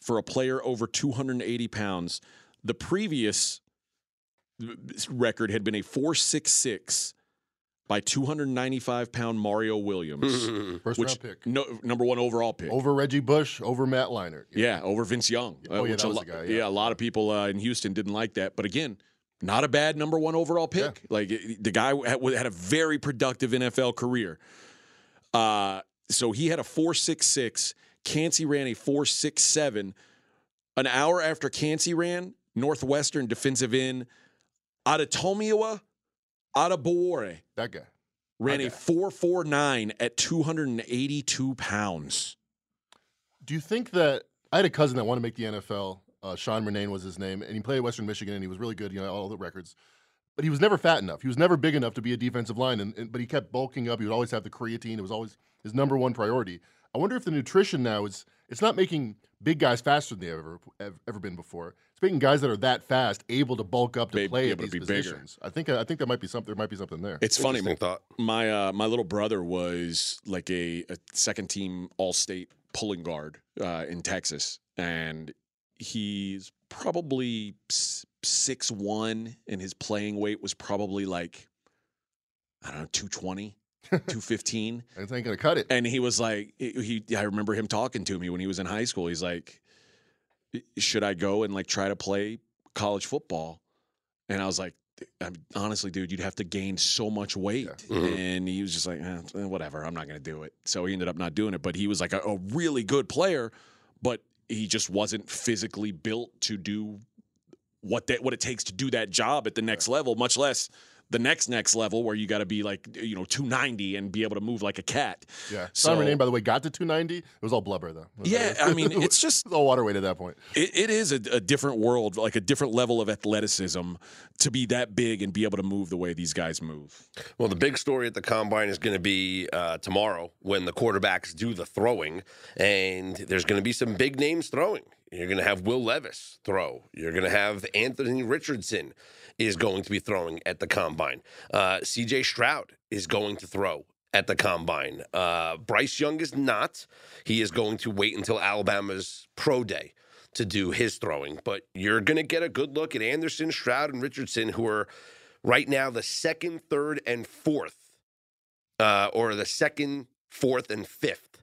for a player over 280 pounds. The previous record had been a 466 by 295 pound Mario Williams, First which round pick. no, number one overall pick. Over Reggie Bush, over Matt Leinart. Yeah, over Vince Young. uh, Oh, yeah, which that a was lo- the guy, yeah. yeah. a lot of people uh, in Houston didn't like that. But again, not a bad number one overall pick. Like it- the guy had, had a very productive NFL career. Uh, so he had a four six six. Kancey ran a four six seven. An hour after Kancey ran, Northwestern defensive end Adetomiwa Adebawore That guy. ran a four four nine at two hundred and eighty two pounds. Do you think that I had a cousin that wanted to make the NFL? Uh, Sean Murnane was his name, and he played at Western Michigan, and he was really good. You know, all the records, but he was never fat enough. He was never big enough to be a defensive line, and, and but he kept bulking up. He would always have the creatine. It was always his number one priority. I wonder if the nutrition now is it's not making big guys faster than they've ever ever, ever been before. It's making guys that are that fast able to bulk up to Be- play be at able to these be bigger. positions. I think I think there might be something. There might be something there. It's funny. Interesting thought. my uh, my little brother was like a, a second team all state pulling guard uh, in Texas, and he's probably six one, and his playing weight was probably like I don't know 220, 215. It ain't gonna cut it. and he was like he, I remember him talking to me when he was in high school. He's like, should I go and like try to play college football? And I was like, I'm, honestly, dude, you'd have to gain so much weight. Mhm. And he was just like, eh, eh, whatever, I'm not going to do it. So he ended up not doing it. But he was like a, a really good player, but he just wasn't physically built to do what that what it takes to do that job at the next level, much less the next next level where you got to be like you know 290 and be able to move like a cat. Yeah. So- Sean Murnane, by the way, got to 290. It was all blubber though. Yeah, I mean, it's just It was all water weight at that point. it, it is a, a different world, like a different level of athleticism to be that big and be able to move the way these guys move. Well, the big story at the combine is going to be uh, tomorrow when the quarterbacks do the throwing, and there's going to be some big names throwing. You're going to have Will Levis throw. You're going to have Anthony Richardson is going to be throwing at the combine. Uh, C.J. Stroud is going to throw at the combine. Uh, Bryce Young is not. He is going to wait until Alabama's pro day to do his throwing. But you're going to get a good look at Anderson, Stroud, and Richardson, who are right now the second, third, and fourth, uh, or the second, fourth, and fifth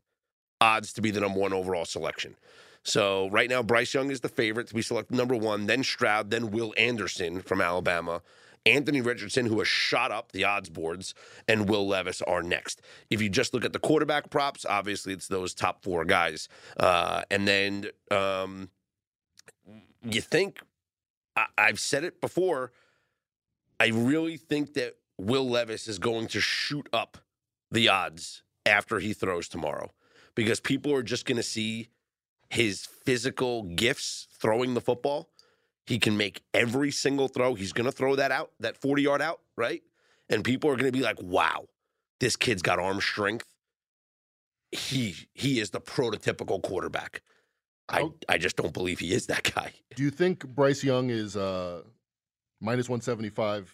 odds to be the number one overall selection. So right now, Bryce Young is the favorite to be selected number one, then Stroud, then Will Anderson from Alabama. Anthony Richardson, who has shot up the odds boards, and Will Levis are next. If you just look at the quarterback props, obviously it's those top four guys. Uh, and then um, you think, I, I've said it before, I really think that Will Levis is going to shoot up the odds after he throws tomorrow because people are just going to see his physical gifts throwing the football. He can make every single throw. He's going to throw that out, that 40 yard out, right? And people are going to be like, wow, this kid's got arm strength. He he is the prototypical quarterback. I, Oh. I just don't believe he is that guy. Do you think Bryce Young is uh, minus 175?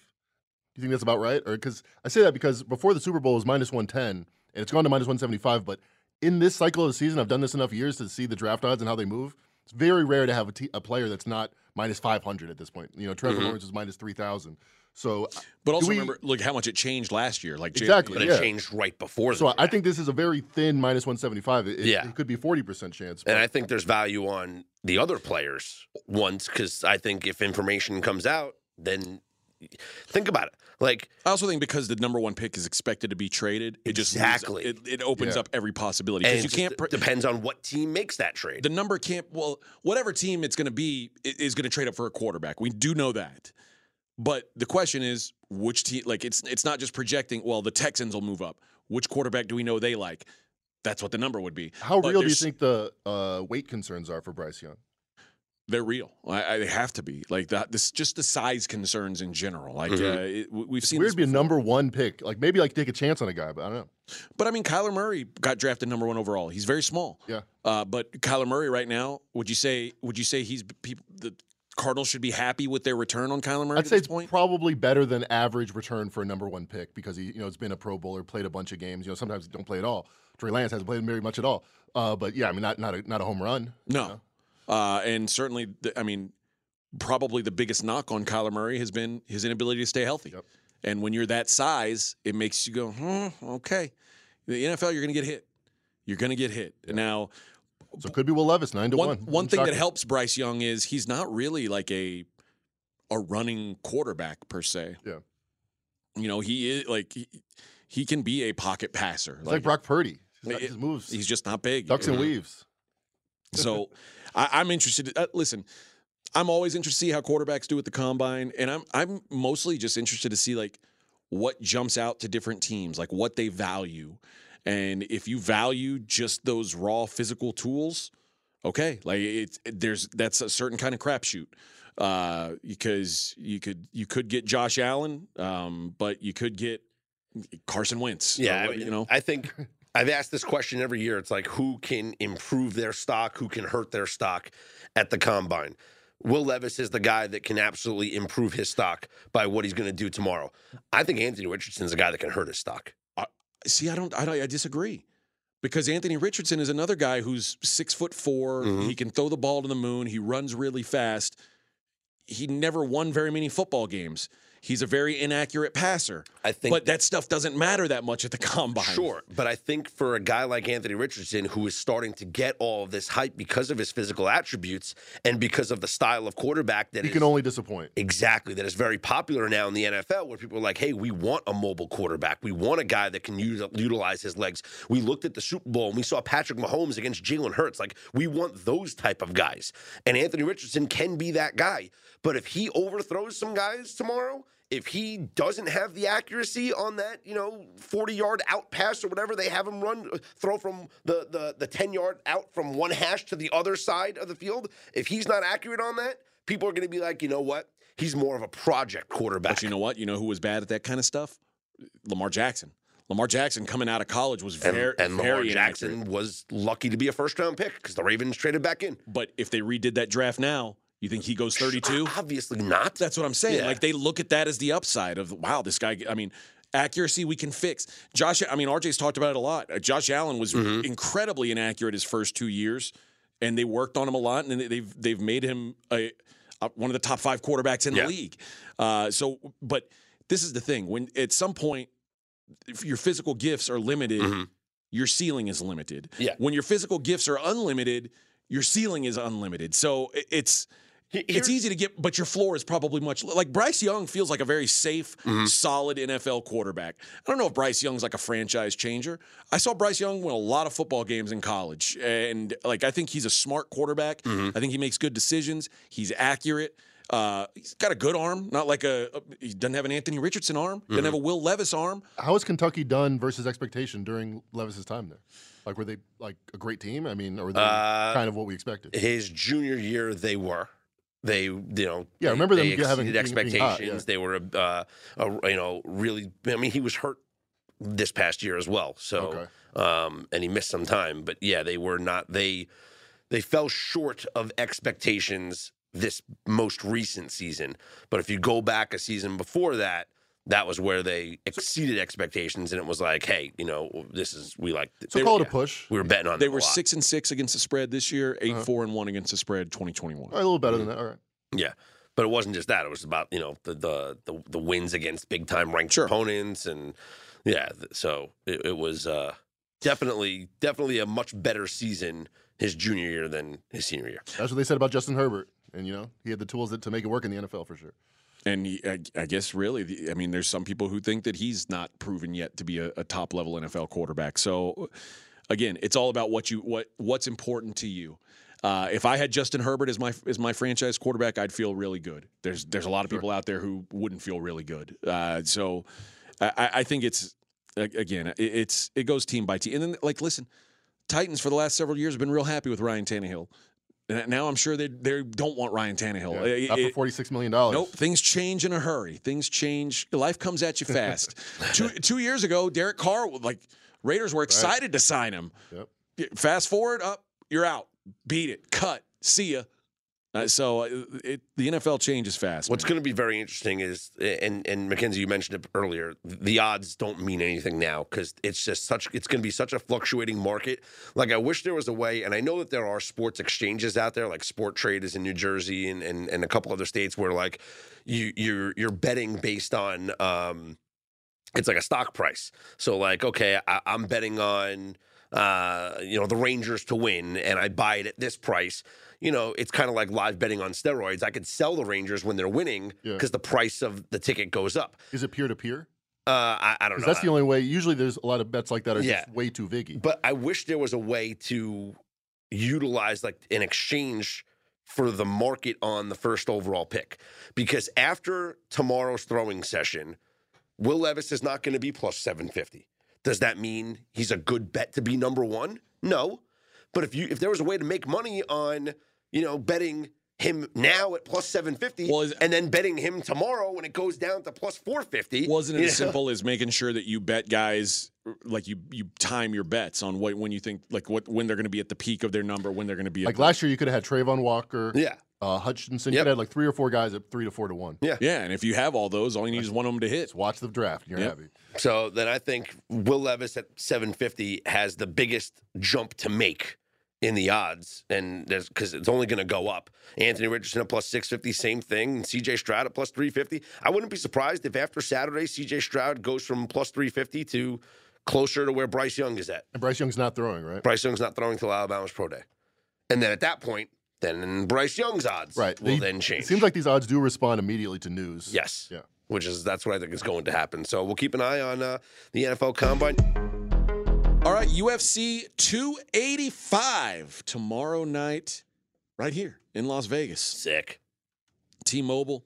Do you think that's about right? Or because I say that because before the Super Bowl it was minus 110 and it's gone to minus 175. But in this cycle of the season, I've done this enough years to see the draft odds and how they move. It's very rare to have a, player that's not minus 500 at this point. You know, Trevor Mhm. Lawrence is minus 3,000. So, But also we- remember, look how much it changed last year. Like Exactly, But it Yeah. changed right before so I think this is a very thin minus 175. It, it- Yeah. it could be 40% chance. And I think there's value on the other players once because I think if information comes out, then think about it. Like I also think because the number one pick is expected to be traded, it just leaves- Exactly. it, it opens Yeah. up every possibility and because you can't. Pre- depends on what team makes that trade. the number can't. Well, whatever team it's going to be is going to trade up for a quarterback. We do know that. But the question is, which team? Like, it's it's not just projecting. Well, the Texans will move up. Which quarterback do we know they like? That's what the number would be. how But real do you think the uh, weight concerns are for Bryce Young? They're real. I, I, they have to be like that. This just the size concerns in general. Like Mhm. uh, it, we- we've It's seen weird to be a number one pick. Like maybe like take a chance on a guy, but I don't know. But I mean, Kyler Murray got drafted number one overall. He's very small. Yeah. Uh, but Kyler Murray right now, would you say? Would you say he's people, the Cardinals should be happy with their return on Kyler Murray I'd at say this it's point? probably better than average return for a number one pick because he, you know, has been a Pro Bowler, played a bunch of games. You know, sometimes don't play at all. Trey Lance hasn't played very much at all. Uh, but yeah, I mean, not not a, not a home run. No. Uh, and certainly, the, I mean, probably the biggest knock on Kyler Murray has been his inability to stay healthy. Yep. And when you're that size, it makes you go, hmm, okay. The NFL, you're going to get hit. You're going to get hit. Now, So it could be Will Levis nine to one one. one thing that helps Bryce Young is he's not really like a a running quarterback per se. Yeah. You know, he is like he, he can be a pocket passer. It's like Brock Purdy. He's not- It- His moves, He's just not big. ducks and weaves. So I, I'm interested. Uh, listen, I'm always interested to see how quarterbacks do at the combine, and I'm I'm mostly just interested to see like what jumps out to different teams, like what they value, and if you value just those raw physical tools, okay, like it's there's that's a certain kind of crapshoot. Uh, because you could you could get Josh Allen, um, but you could get Carson Wentz. Yeah, or I mean, you know. I think I've asked this question every year. It's like who can improve their stock, who can hurt their stock at the combine. Will Levis is the guy that can absolutely improve his stock by what he's going to do tomorrow. I think Anthony Richardson's the guy that can hurt his stock. See, I don't, I don't, I disagree. Because Anthony Richardson is another guy who's six foot 4 Mhm. He can throw the ball to the moon. He runs really fast. He never won very many football games. He's a very inaccurate passer. I think But that stuff doesn't matter that much at the combine. Sure, but I think for a guy like Anthony Richardson, who is starting to get all of this hype because of his physical attributes and because of the style of quarterback that He is- can only disappoint. Exactly. That is very popular now in the NFL where people are like, hey, we want a mobile quarterback. We want a guy that can use, utilize his legs. We looked at the Super Bowl and we saw Patrick Mahomes against Jalen Hurts. Like, we want those type of guys. And Anthony Richardson can be that guy. But if he overthrows some guys tomorrow, if he doesn't have the accuracy on that, you know, 40 yard out pass or whatever they have him run, throw from the, the, the 10 yard out from one hash to the other side of the field, if he's not accurate on that, people are going to be like, you know what? He's more of a project quarterback. But you know what? You know who was bad at that kind of stuff? Lamar Jackson. Lamar Jackson coming out of college was and, very, and Lamar very Jackson inaccurate. was lucky to be a first round pick because the Ravens traded back in. But if they redid that draft now, you think he goes 32? Obviously not. That's what I'm saying. Yeah. Like they look at that as the upside of wow, this guy. I mean, accuracy we can fix. Josh, I mean, RJ's talked about it a lot. Uh, Josh Allen was Mm-hmm. incredibly inaccurate his first two years, and they worked on him a lot, and they've they've made him a, a one of the top five quarterbacks in Yeah. the league. Uh, so, but this is the thing: when at some point if your physical gifts are limited, Mhm. your ceiling is limited. Yeah. When your physical gifts are unlimited, your ceiling is unlimited. So it's it's easy to get, but your floor is probably much like Bryce Young feels like a very safe, Mm-hmm. solid NFL quarterback. I don't know if Bryce Young's like a franchise changer. I saw Bryce Young win a lot of football games in college, and like I think he's a smart quarterback. Mm-hmm. I think he makes good decisions. He's accurate. Uh, he's got a good arm, not like a, a- he doesn't have an Anthony Richardson arm, doesn't Mm-hmm. have a Will Levis arm. How has Kentucky done versus expectation during Levis's time there? Like, were they like a great team? I mean, or were they Uh, kind of what we expected? His junior year, they were. They, you know, Yeah, I remember them they having- exceeded being- being hot, expectations. yeah. They were, uh, a, you know, really. I mean, he was hurt this past year as well. So, um, and he missed some time. But yeah, they were not. They they fell short of expectations this most recent season. But if you go back a season before that, that was where they exceeded expectations, and it was like, hey, you know, this is we like. So call it a push. We were betting on They them a were lot. six and six against the spread this year, 8 Uh-huh. four and one against the spread, 2021. A little better than that. All right. Yeah. But it wasn't just that. It was about, you know, the the the, the wins against big time ranked Sure. opponents and yeah, so it, it was uh definitely definitely a much better season his junior year than his senior year. That's what they said about Justin Herbert. And, you know, he had the tools that, to make it work in the NFL for sure. And he, I, I guess really, the, I mean, there's some people who think that he's not proven yet to be a, a top level NFL quarterback. So again, it's all about what you what what's important to you. Uh, if I had Justin Herbert as my as my franchise quarterback, I'd feel really good. There's there's a lot of people out there who wouldn't feel really good. Uh, so I, I- think it's again, it, it's it goes team by team. And then like, listen, Titans for the last several years have been real happy with Ryan Tannehill. And now I'm sure they they don't want Ryan Tannehill. Yeah. It- Not for $46 million. Nope, things change in a hurry. Things change. Life comes at you fast. two two years ago, Derek Carr like Raiders were excited to sign him. Yep. Fast forward, up, you're out. Beat it. Cut. See ya. Uh, so uh, it, the NFL changes fast. What's going to be very interesting is, and and Mackenzie, you mentioned it earlier. The odds don't mean anything now because it's just such. It's going to be such a fluctuating market. Like I wish there was a way, and I know that there are sports exchanges out there, like Sporttrade is in New Jersey and and, and a couple other states where like you you're you're betting based on. um it's like a stock price. So like, okay, I, I'm betting on uh, you know the Rangers to win, and I buy it at this price. You know, it's kind of like live betting on steroids. I could sell the Rangers when they're winning Yeah. because the price of the ticket goes up. Is it peer to peer? Uh, I, I don't know. That's the only way. Usually, there's a lot of bets like that are Yeah. just way too viggy. But I wish there was a way to utilize like an exchange for the market on the first overall pick. Because after tomorrow's throwing session, Will Levis is not going to be plus 750. Does that mean he's a good bet to be number one? No. But if you if there was a way to make money on, you know, betting him now at plus 750 Well, is- and then betting him tomorrow when it goes down to plus 450. Wasn't it as know? simple as making sure that you bet guys like you you time your bets on what when you think like what when they're going to be at the peak of their number, when they're going to be at like the- last year, you could have had Travon Walker, Yeah. uh, Hutchinson. Yep. You could have had like three or four guys at three to four to one. Yeah. yeah, and if you have all those, all you need is one of them to hit. Just watch the draft. You're Yep. happy. So then I think Will Levis at 750 has the biggest jump to make in the odds, and there's because it's only going to go up. Anthony Richardson at plus 650, same thing. And CJ Stroud at plus 350. I wouldn't be surprised if after Saturday, CJ Stroud goes from plus 350 to closer to where Bryce Young is at. And Bryce Young's not throwing, right? Bryce Young's not throwing till Alabama's pro day, and then at that point, then Bryce Young's odds Right. will They- then change. It seems like these odds do respond immediately to news. yes, Yeah. which is that's what I think is going to happen. So we'll keep an eye on uh, the NFL Combine. All right, UFC 285 tomorrow night, right here in Las Vegas. Sick. T-Mobile.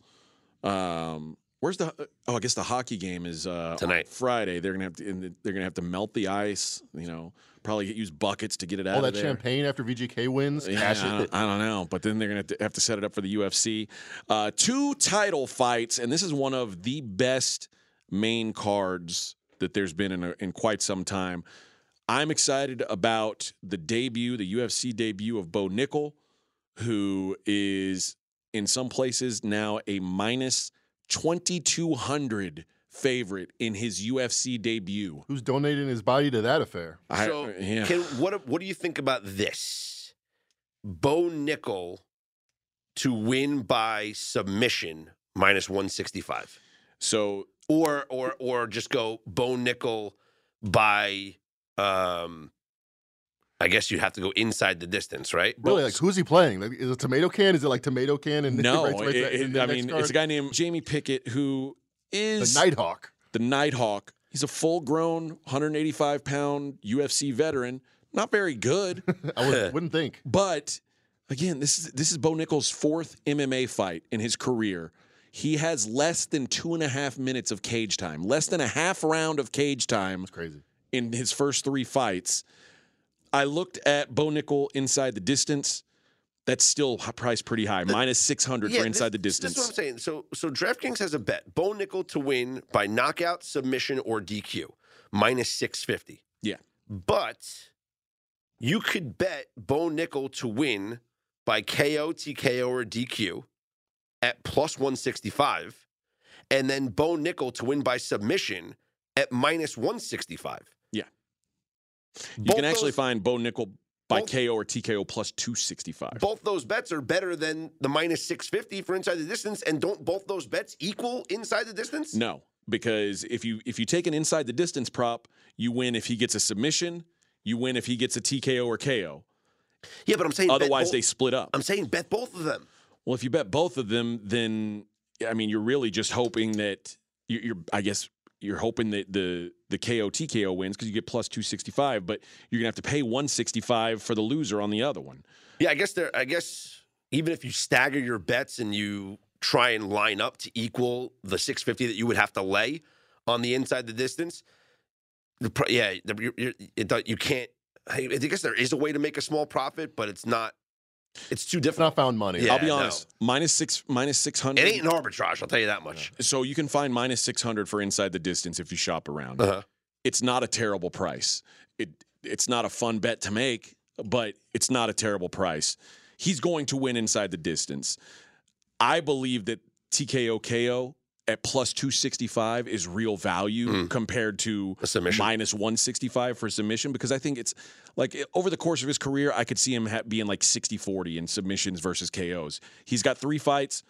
Um, where's the? Oh, I guess the hockey game is uh, on Tonight. Friday. They're gonna have to. and They're gonna have to melt the ice. You know, probably use buckets to get it out All of that there. champagne after VGK wins. Yeah, I, don't, I don't know, but then they're gonna have to, have to set it up for the UFC. Uh, two title fights, and this is one of the best main cards that there's been in a, in quite some time. I'm excited about the debut, the UFC debut of Bo Nickal, who is in some places now a minus 2200 favorite in his UFC debut. Who's donating his body to that affair? I- So, yeah. can, what what do you think about this? Bo Nickal to win by submission minus one sixty five, so or or or just go Bo Nickal by. Um, I guess you'd have to go inside the distance, right? Really, like who's he playing? Like, is it a tomato can? Is it like tomato can? And No, right- right- it- it- in the I mean card? it's a guy named Jamie Pickett who is the Nighthawk. the Nighthawk. He's a full-grown, 185 pound UFC veteran. Not very good, I would, wouldn't think. but again, this is this is Bo Nickal's fourth MMA fight in his career. He has less than two and a half minutes of cage time, less than a half round of cage time It's crazy. In his first three fights. I looked at Bo Nickal inside the distance. That's still priced pretty high, minus 600 for inside the this- distance. That's what I'm saying. So so DraftKings has a bet: Bo Nickal to win by knockout, submission, or DQ, minus six fifty. Yeah. But you could bet Bo Nickal to win by KO, TKO, or DQ at plus 165, and then Bo Nickal to win by submission at minus 165. You Both can actually those- find Bo Nickal by both- KO or TKO plus 265. Both those bets are better than the minus 650 for inside the distance. And don't both those bets equal inside the distance? No, because if you if you take an inside the distance prop, you win if he gets a submission, you win if he gets a TKO or KO. Yeah, but I'm saying bet Otherwise, both- they split up. I'm saying bet both of them. Well, if you bet both of them, then I mean, you're really just hoping that you- you're. I guess you're hoping that the the KO TKO wins because you get plus 265, but you're gonna have to pay 165 for the loser on the other one. Yeah, I guess there. I guess even if you stagger your bets and you try and line up to equal the 650 that you would have to lay on the inside the distance, the yeah, the, you're, you're, it, you can't. I I guess there is a way to make a small profit, but it's not. It's too It's difficult. not found money. Yeah, I'll be no. honest, minus six minus 600. It ain't an arbitrage. I'll tell you that much. So you can find minus 600 for inside the distance if you shop around. Uh-huh. it's not a terrible price. It it's not a fun bet to make, but it's not a terrible price. He's going to win inside the distance. I believe that TKO KO at plus 265 is real value compared to minus 165 for submission because I think it's like over the course of his career, I could see him ha- being like 60 40 in submissions versus KOs. He's got three fights,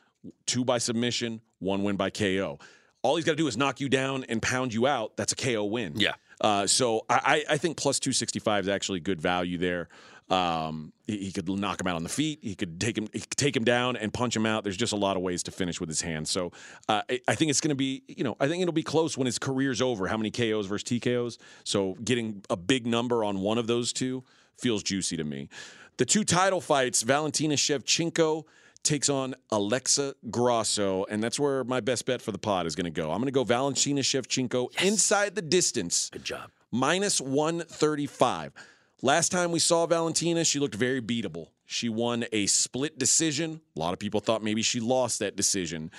two by submission, one win by KO. All he's got to do is knock you down and pound you out. That's a KO win. Yeah. Uh, so I, I I think plus 265 is actually good value there. Um, he, he could knock him out on the feet. He could take him, he could take him down and punch him out. There's just a lot of ways to finish with his hands. So uh, I, I think it's going to be, you know, I think it'll be close when his career's over. How many KOs versus TKOs? So getting a big number on one of those two feels juicy to me. The two title fights: Valentina Shevchenko takes on Alexa Grasso, and that's where my best bet for the pod is going to go. I'm going to go Valentina Shevchenko inside the distance Good job. minus 135. Last time we saw Valentina, she looked very beatable. She won a split decision. A lot of people thought maybe she lost that decision.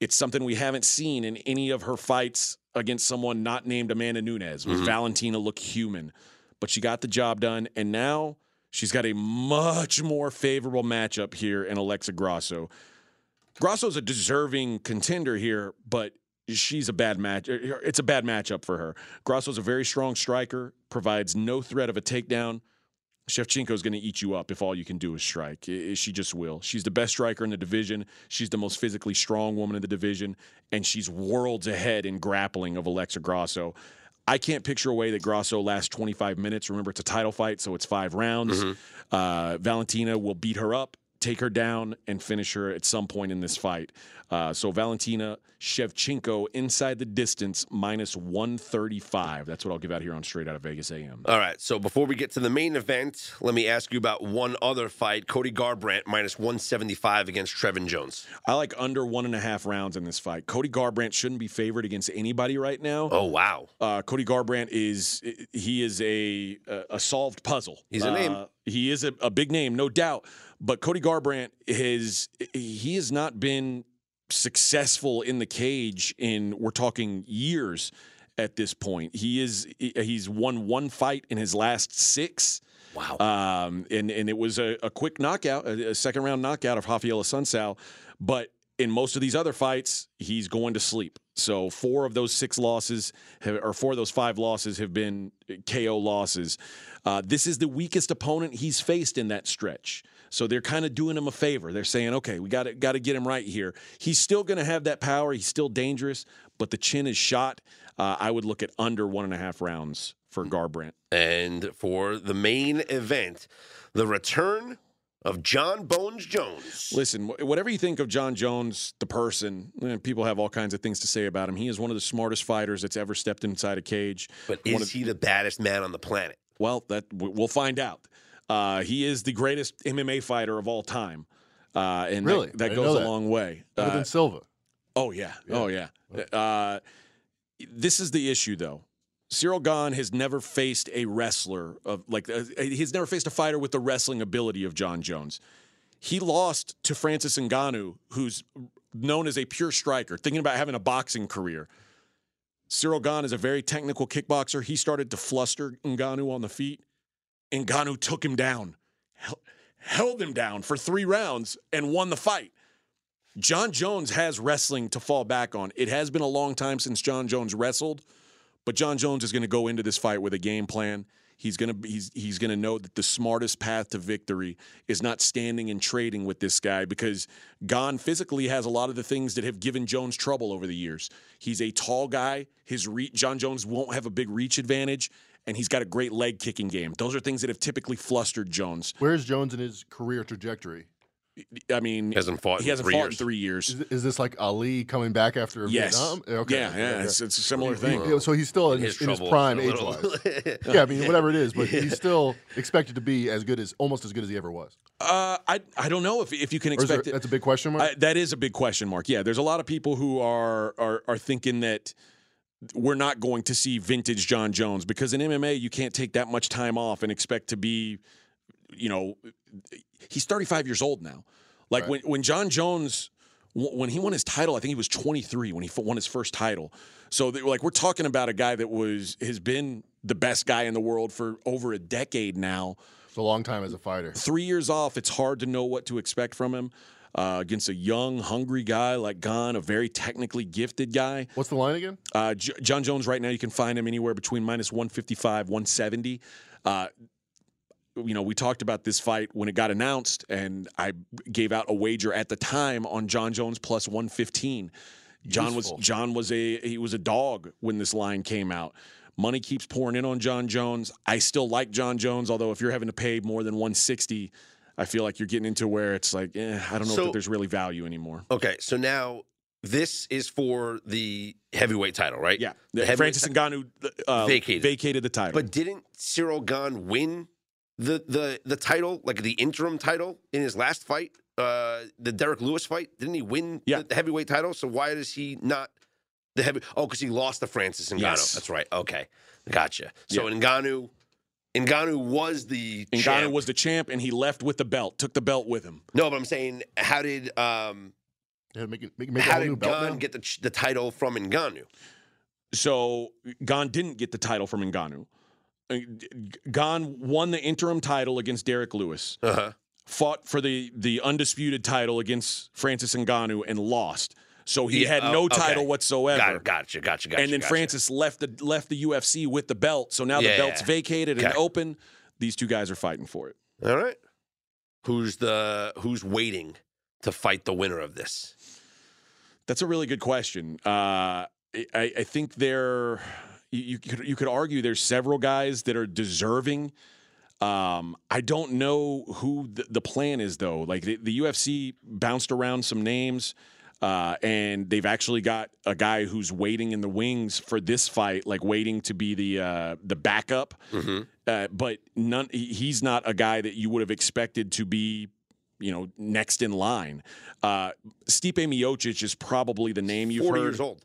It's something we haven't seen in any of her fights against someone not named Amanda Nunes. Was mm-hmm. Valentina look human? But she got the job done, and now she's got a much more favorable matchup here in Alexa Grasso. Grasso's a deserving contender here, but she's a bad match. er, It's a bad matchup for her. Grasso's a very strong striker, provides no threat of a takedown. Shevchenko's going to eat you up if all you can do is strike. She just will. She's the best striker in the division. She's the most physically strong woman in the division, and she's worlds ahead in grappling of Alexa Grasso. I can't picture a way that Grasso lasts 25 minutes. Remember, it's a title fight, so it's five rounds. Uh, Valentina will beat her up, take her down, and finish her at some point in this fight. Uh, so Valentina Shevchenko inside the distance minus 135. That's what I'll give out here on Straight Out of Vegas AM. All right. So before we get to the main event, let me ask you about one other fight: Cody Garbrandt minus 175 against Trevin Jones. I like under one and a half rounds in this fight. Cody Garbrandt shouldn't be favored against anybody right now. Oh wow. Uh, Cody Garbrandt is he is a a solved puzzle. He's a name. Uh, he is a, a big name, no doubt. But Cody Garbrandt has he has not been successful in the cage in we're talking years at this point. He is he's won one fight in his last six. Wow. Um, and and it was a, a quick knockout, a, a second round knockout of Raphael Assunção. But in most of these other fights, he's going to sleep. So four of those six losses, have, or four of those five losses, have been KO losses. Uh, this is the weakest opponent he's faced in that stretch. So they're kind of doing him a favor. They're saying, okay, we got to got to get him right here. He's still going to have that power. He's still dangerous, but the chin is shot. Uh, I would look at under one and a half rounds for Garbrandt. and for the main event, the return of Jon Bones Jones. Listen, whatever you think of Jon Jones, the person, eh, people have all kinds of things to say about him. He is one of the smartest fighters that's ever stepped inside a cage. But One is of- he the baddest man on the planet? Well, that we'll find out. Uh, he is the greatest MMA fighter of all time, uh, and that- Really? that, didn't goes know a that. long way. Better Uh, than Silva. Oh yeah. Oh yeah. Uh, this is the issue though. Ciryl Gane has never faced a wrestler of like uh, he's never faced a fighter with the wrestling ability of Jon Jones. He lost to Francis Ngannou, who's known as a pure striker, thinking about having a boxing career. Ciryl Gane is a very technical kickboxer. He started to fluster Ngannou on the feet. Ngannou took him down, held him down for three rounds, and won the fight. Jon Jones has wrestling to fall back on. It has been a long time since Jon Jones wrestled, but Jon Jones is going to go into this fight with a game plan. He's going to he's he's going to know that the smartest path to victory is not standing and trading with this guy because Gane physically has a lot of the things that have given Jones trouble over the years. He's a tall guy. His reach, Jon Jones won't have a big reach advantage, and he's got a great leg kicking game. Those are things that have typically flustered Jones. Where's Jones in his career trajectory? I mean, He hasn't fought he hasn't three fought years. in three years. Is, is this like Ali coming back after Yes. Vietnam? Okay. Yeah, yeah, okay. it's, it's a similar He- thing. he- so he's still in His his, in his prime age wise. yeah, I mean whatever it is, but he's still expected to be as good as almost as good as he ever was. Uh, I I don't know if if you can Or is there, expect it. that's a big question mark. I, that is a big question mark. Yeah, there's a lot of people who are are are thinking that we're not going to see vintage Jon Jones because in MMA you can't take that much time off and expect to be, you know, he's 35 years old now. Like Right. when when Jon Jones when he won his title, I think he was 23 when he won his first title. So they, like we're talking about a guy that was has been the best guy in the world for over a decade now. It's a long time as a fighter. Three years off, it's hard to know what to expect from him. Uh, against a young, hungry guy like Gane, a very technically gifted guy. What's the line again? Uh, J- Jon Jones, right now, you can find him anywhere between minus 155, 170. Uh, you know, we talked about this fight when it got announced, and I gave out a wager at the time on Jon Jones plus 115. John Useful. was John was a he was a dog when this line came out. Money keeps pouring in on Jon Jones. I still like Jon Jones, although if you're having to pay more than 160, I feel like you're getting into where it's like, eh, I don't know So- if there's really value anymore. Okay, so now this is for the heavyweight title, right? Yeah, The Francis Ngannou uh, Vacated. vacated the title. But didn't Ciryl Gane win the the the title, like the interim title, in his last fight, uh, the Derek Lewis fight? Didn't he win Yeah. the heavyweight title? So why does he not the heavy? Oh, because he lost to Francis Ngannou. Yes. That's right. Okay, gotcha. So Yeah. Ngannou, Ngannou was the Ngannou champ. was the champ, and he left with the belt. Took the belt with him. no, but I'm saying, how did um Yeah, make it make, make how did belt Gane now? get the the title from Ngannou? So Gane didn't get the title from Ngannou. Uh, Gane won the interim title against Derrick Lewis. Uh huh. Fought for the the undisputed title against Francis Ngannou and lost. So he Yeah, had oh, no okay. title whatsoever. Got, gotcha, gotcha, gotcha. and then gotcha. Francis left the left the UFC with the belt. So now Yeah, the belt's yeah. vacated and open. These two guys are fighting for it. All right. Who's the who's waiting to fight the winner of this? That's a really good question. Uh, I, I think there, you, you could you could argue there's several guys that are deserving. Um, I don't know who the, the plan is though. Like the, the UFC bounced around some names, uh, and they've actually got a guy who's waiting in the wings for this fight, like waiting to be the uh, the backup. Mm-hmm. Uh, but none, he's not a guy that you would have expected to be, you know, next in line. Uh, Stipe Miocic is probably the name you've Forty heard. years old.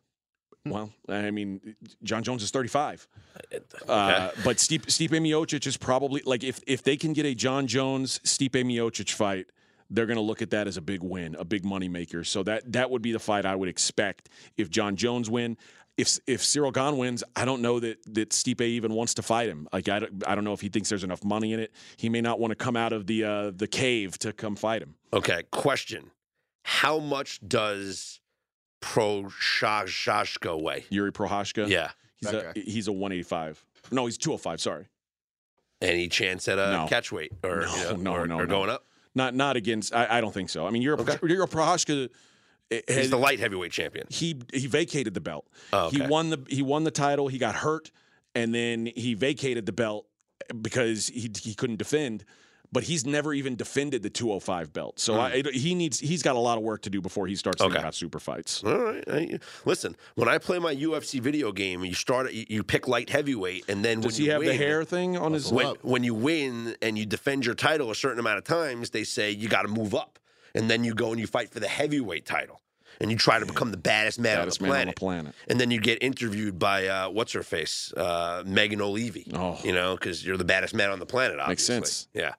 Well, I mean, Jon Jones is 35. Okay. Uh, but Stipe, Stipe Miocic is probably like if if they can get a Jon Jones Stipe Miocic fight, they're going to look at that as a big win, a big money maker. So that that would be the fight I would expect if Jon Jones win. If if Ciryl Gane wins, I don't know that that Stipe even wants to fight him. Like I don't, I don't know if he thinks there's enough money in it. He may not want to come out of the uh, the cave to come fight him. okay. Question: How much does Prochazka weigh? Jiri Prochazka, Yeah. he's That a he's a 185. No, he's 205. Sorry. Any chance at a No. catch weight or No, you know, no, or, no, or no. going up? Not not against. I, I don't think so. I mean, Euro Okay. Jiri Prochazka. eh, He's has- the light heavyweight champion. he he vacated the belt. Oh, He won the he won the title. He got hurt, and then he vacated the belt because he he couldn't defend. But he's never even defended the 205 belt. So I, he needs he's got a lot of work to do before he starts thinking Hmm. Okay. about super fights. All right. I- listen, when I play my UFC video game, you start you, you pick light heavyweight, and then Does when he you have the win- hair thing on his? When, up. when you win and you defend your title a certain amount of times, they say you got to move up, and then you go and you fight for the heavyweight title, and you try to become the baddest man, Baddest on, the man on the planet. planet. And then you get interviewed by uh, what's her face, uh, Megan Olivi. Oh. you know, because you're the baddest man on the planet. Obviously. Makes sense. Yeah.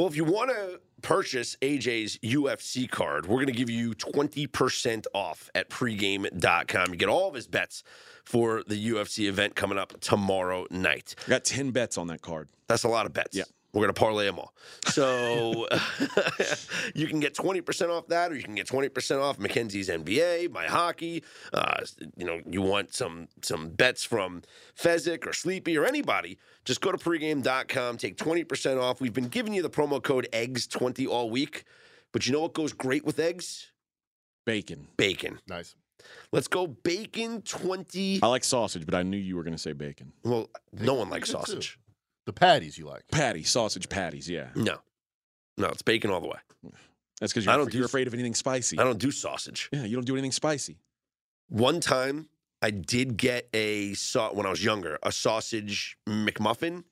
Well, if you want to purchase AJ's UFC card, we're going to give you 20% off at pregame.com. You get all of his bets for the UFC event coming up tomorrow night. Got 10 bets on that card. That's a lot of bets. Yeah. We're going to parlay them all. So you can get 20% off that, or you can get 20% off Mackenzie's NBA, my hockey. Uh, you know, you want some some bets from Fezzik or Sleepy or anybody, just go to pregame.com, take 20% off. We've been giving you the promo code EGGS20 all week. But you know what goes great with eggs? Bacon. Bacon. Nice. Let's go bacon 20. I like sausage, but I knew you were going to say bacon. Well, no one likes Bacon too. sausage. The patties you like. Patty, sausage patties. Yeah, No. No, it's bacon all the way. that's because I you're, don't you're s- afraid of anything spicy. I don't do sausage. Yeah, you don't do anything spicy. One time, I did get a sau- when I was younger a sausage McMuffin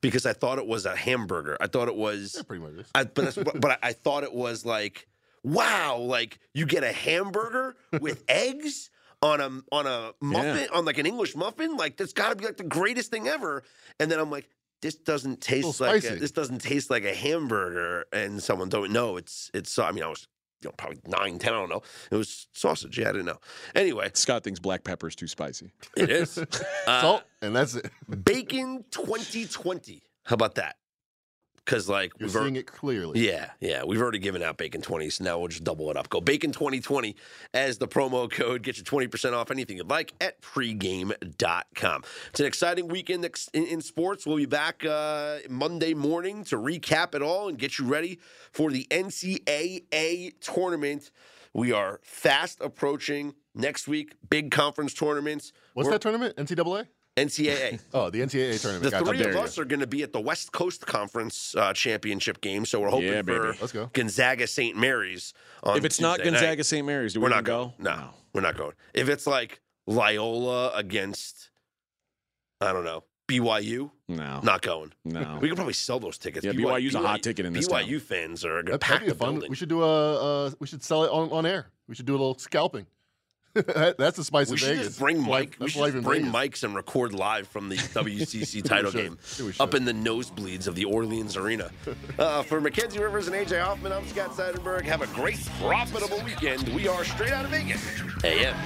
because I thought it was a hamburger. I thought it was, Yeah, pretty much. is. I, but that's, but but I, I thought it was like, wow, like you get a hamburger with eggs on a on a muffin on like an English muffin. Like that's got to be like the greatest thing ever. And then I'm like. This doesn't taste little like a, this doesn't taste like a hamburger, and someone told me no, it's it's. I mean, I was you know, probably nine, ten. I don't know. It was sausage. Yeah, I didn't know. Anyway, Scott thinks black pepper is too spicy. it is uh, Salt, and that's it. bacon 2020. How about that? Because like You're we've seeing it clearly. Yeah, yeah. We've already given out Bacon 20, so now we'll just double it up. Go Bacon 2020 as the promo code. Get you 20% off anything you'd like at pregame.com. It's an exciting weekend in, in sports. We'll be back uh, Monday morning to recap it all and get you ready for the NCAA tournament. We are fast approaching next week, big conference tournaments. What's We're- that tournament? NCAA? NCAA. Oh, the NCAA tournament. The Gotcha. three of us go. are going to be at the West Coast Conference uh, Championship game, so we're hoping Yeah, for. Let's go. Gonzaga St. Mary's. On If it's not Tuesday night. Gonzaga St. Mary's, do we we're not go? going. No, we're not going. If it's like Loyola against, I don't know, BYU, No. not going. No. We could probably sell those tickets. Yeah, BYU's a hot ticket in this BYU town. fans are going to pack That'd be the fun. building. We should do a. Uh, we should sell it on, on air. We should do a little scalping. That's the spice We of Vegas. just bring Life- Mike. We should bring Vegas. mics and record live from the WCC title game up in the nosebleeds of the Orleans Arena. Uh, for Mackenzie Rivers and AJ Hoffman, I'm Scott Seidenberg. Have a great, profitable weekend. We are straight out of Vegas. AM.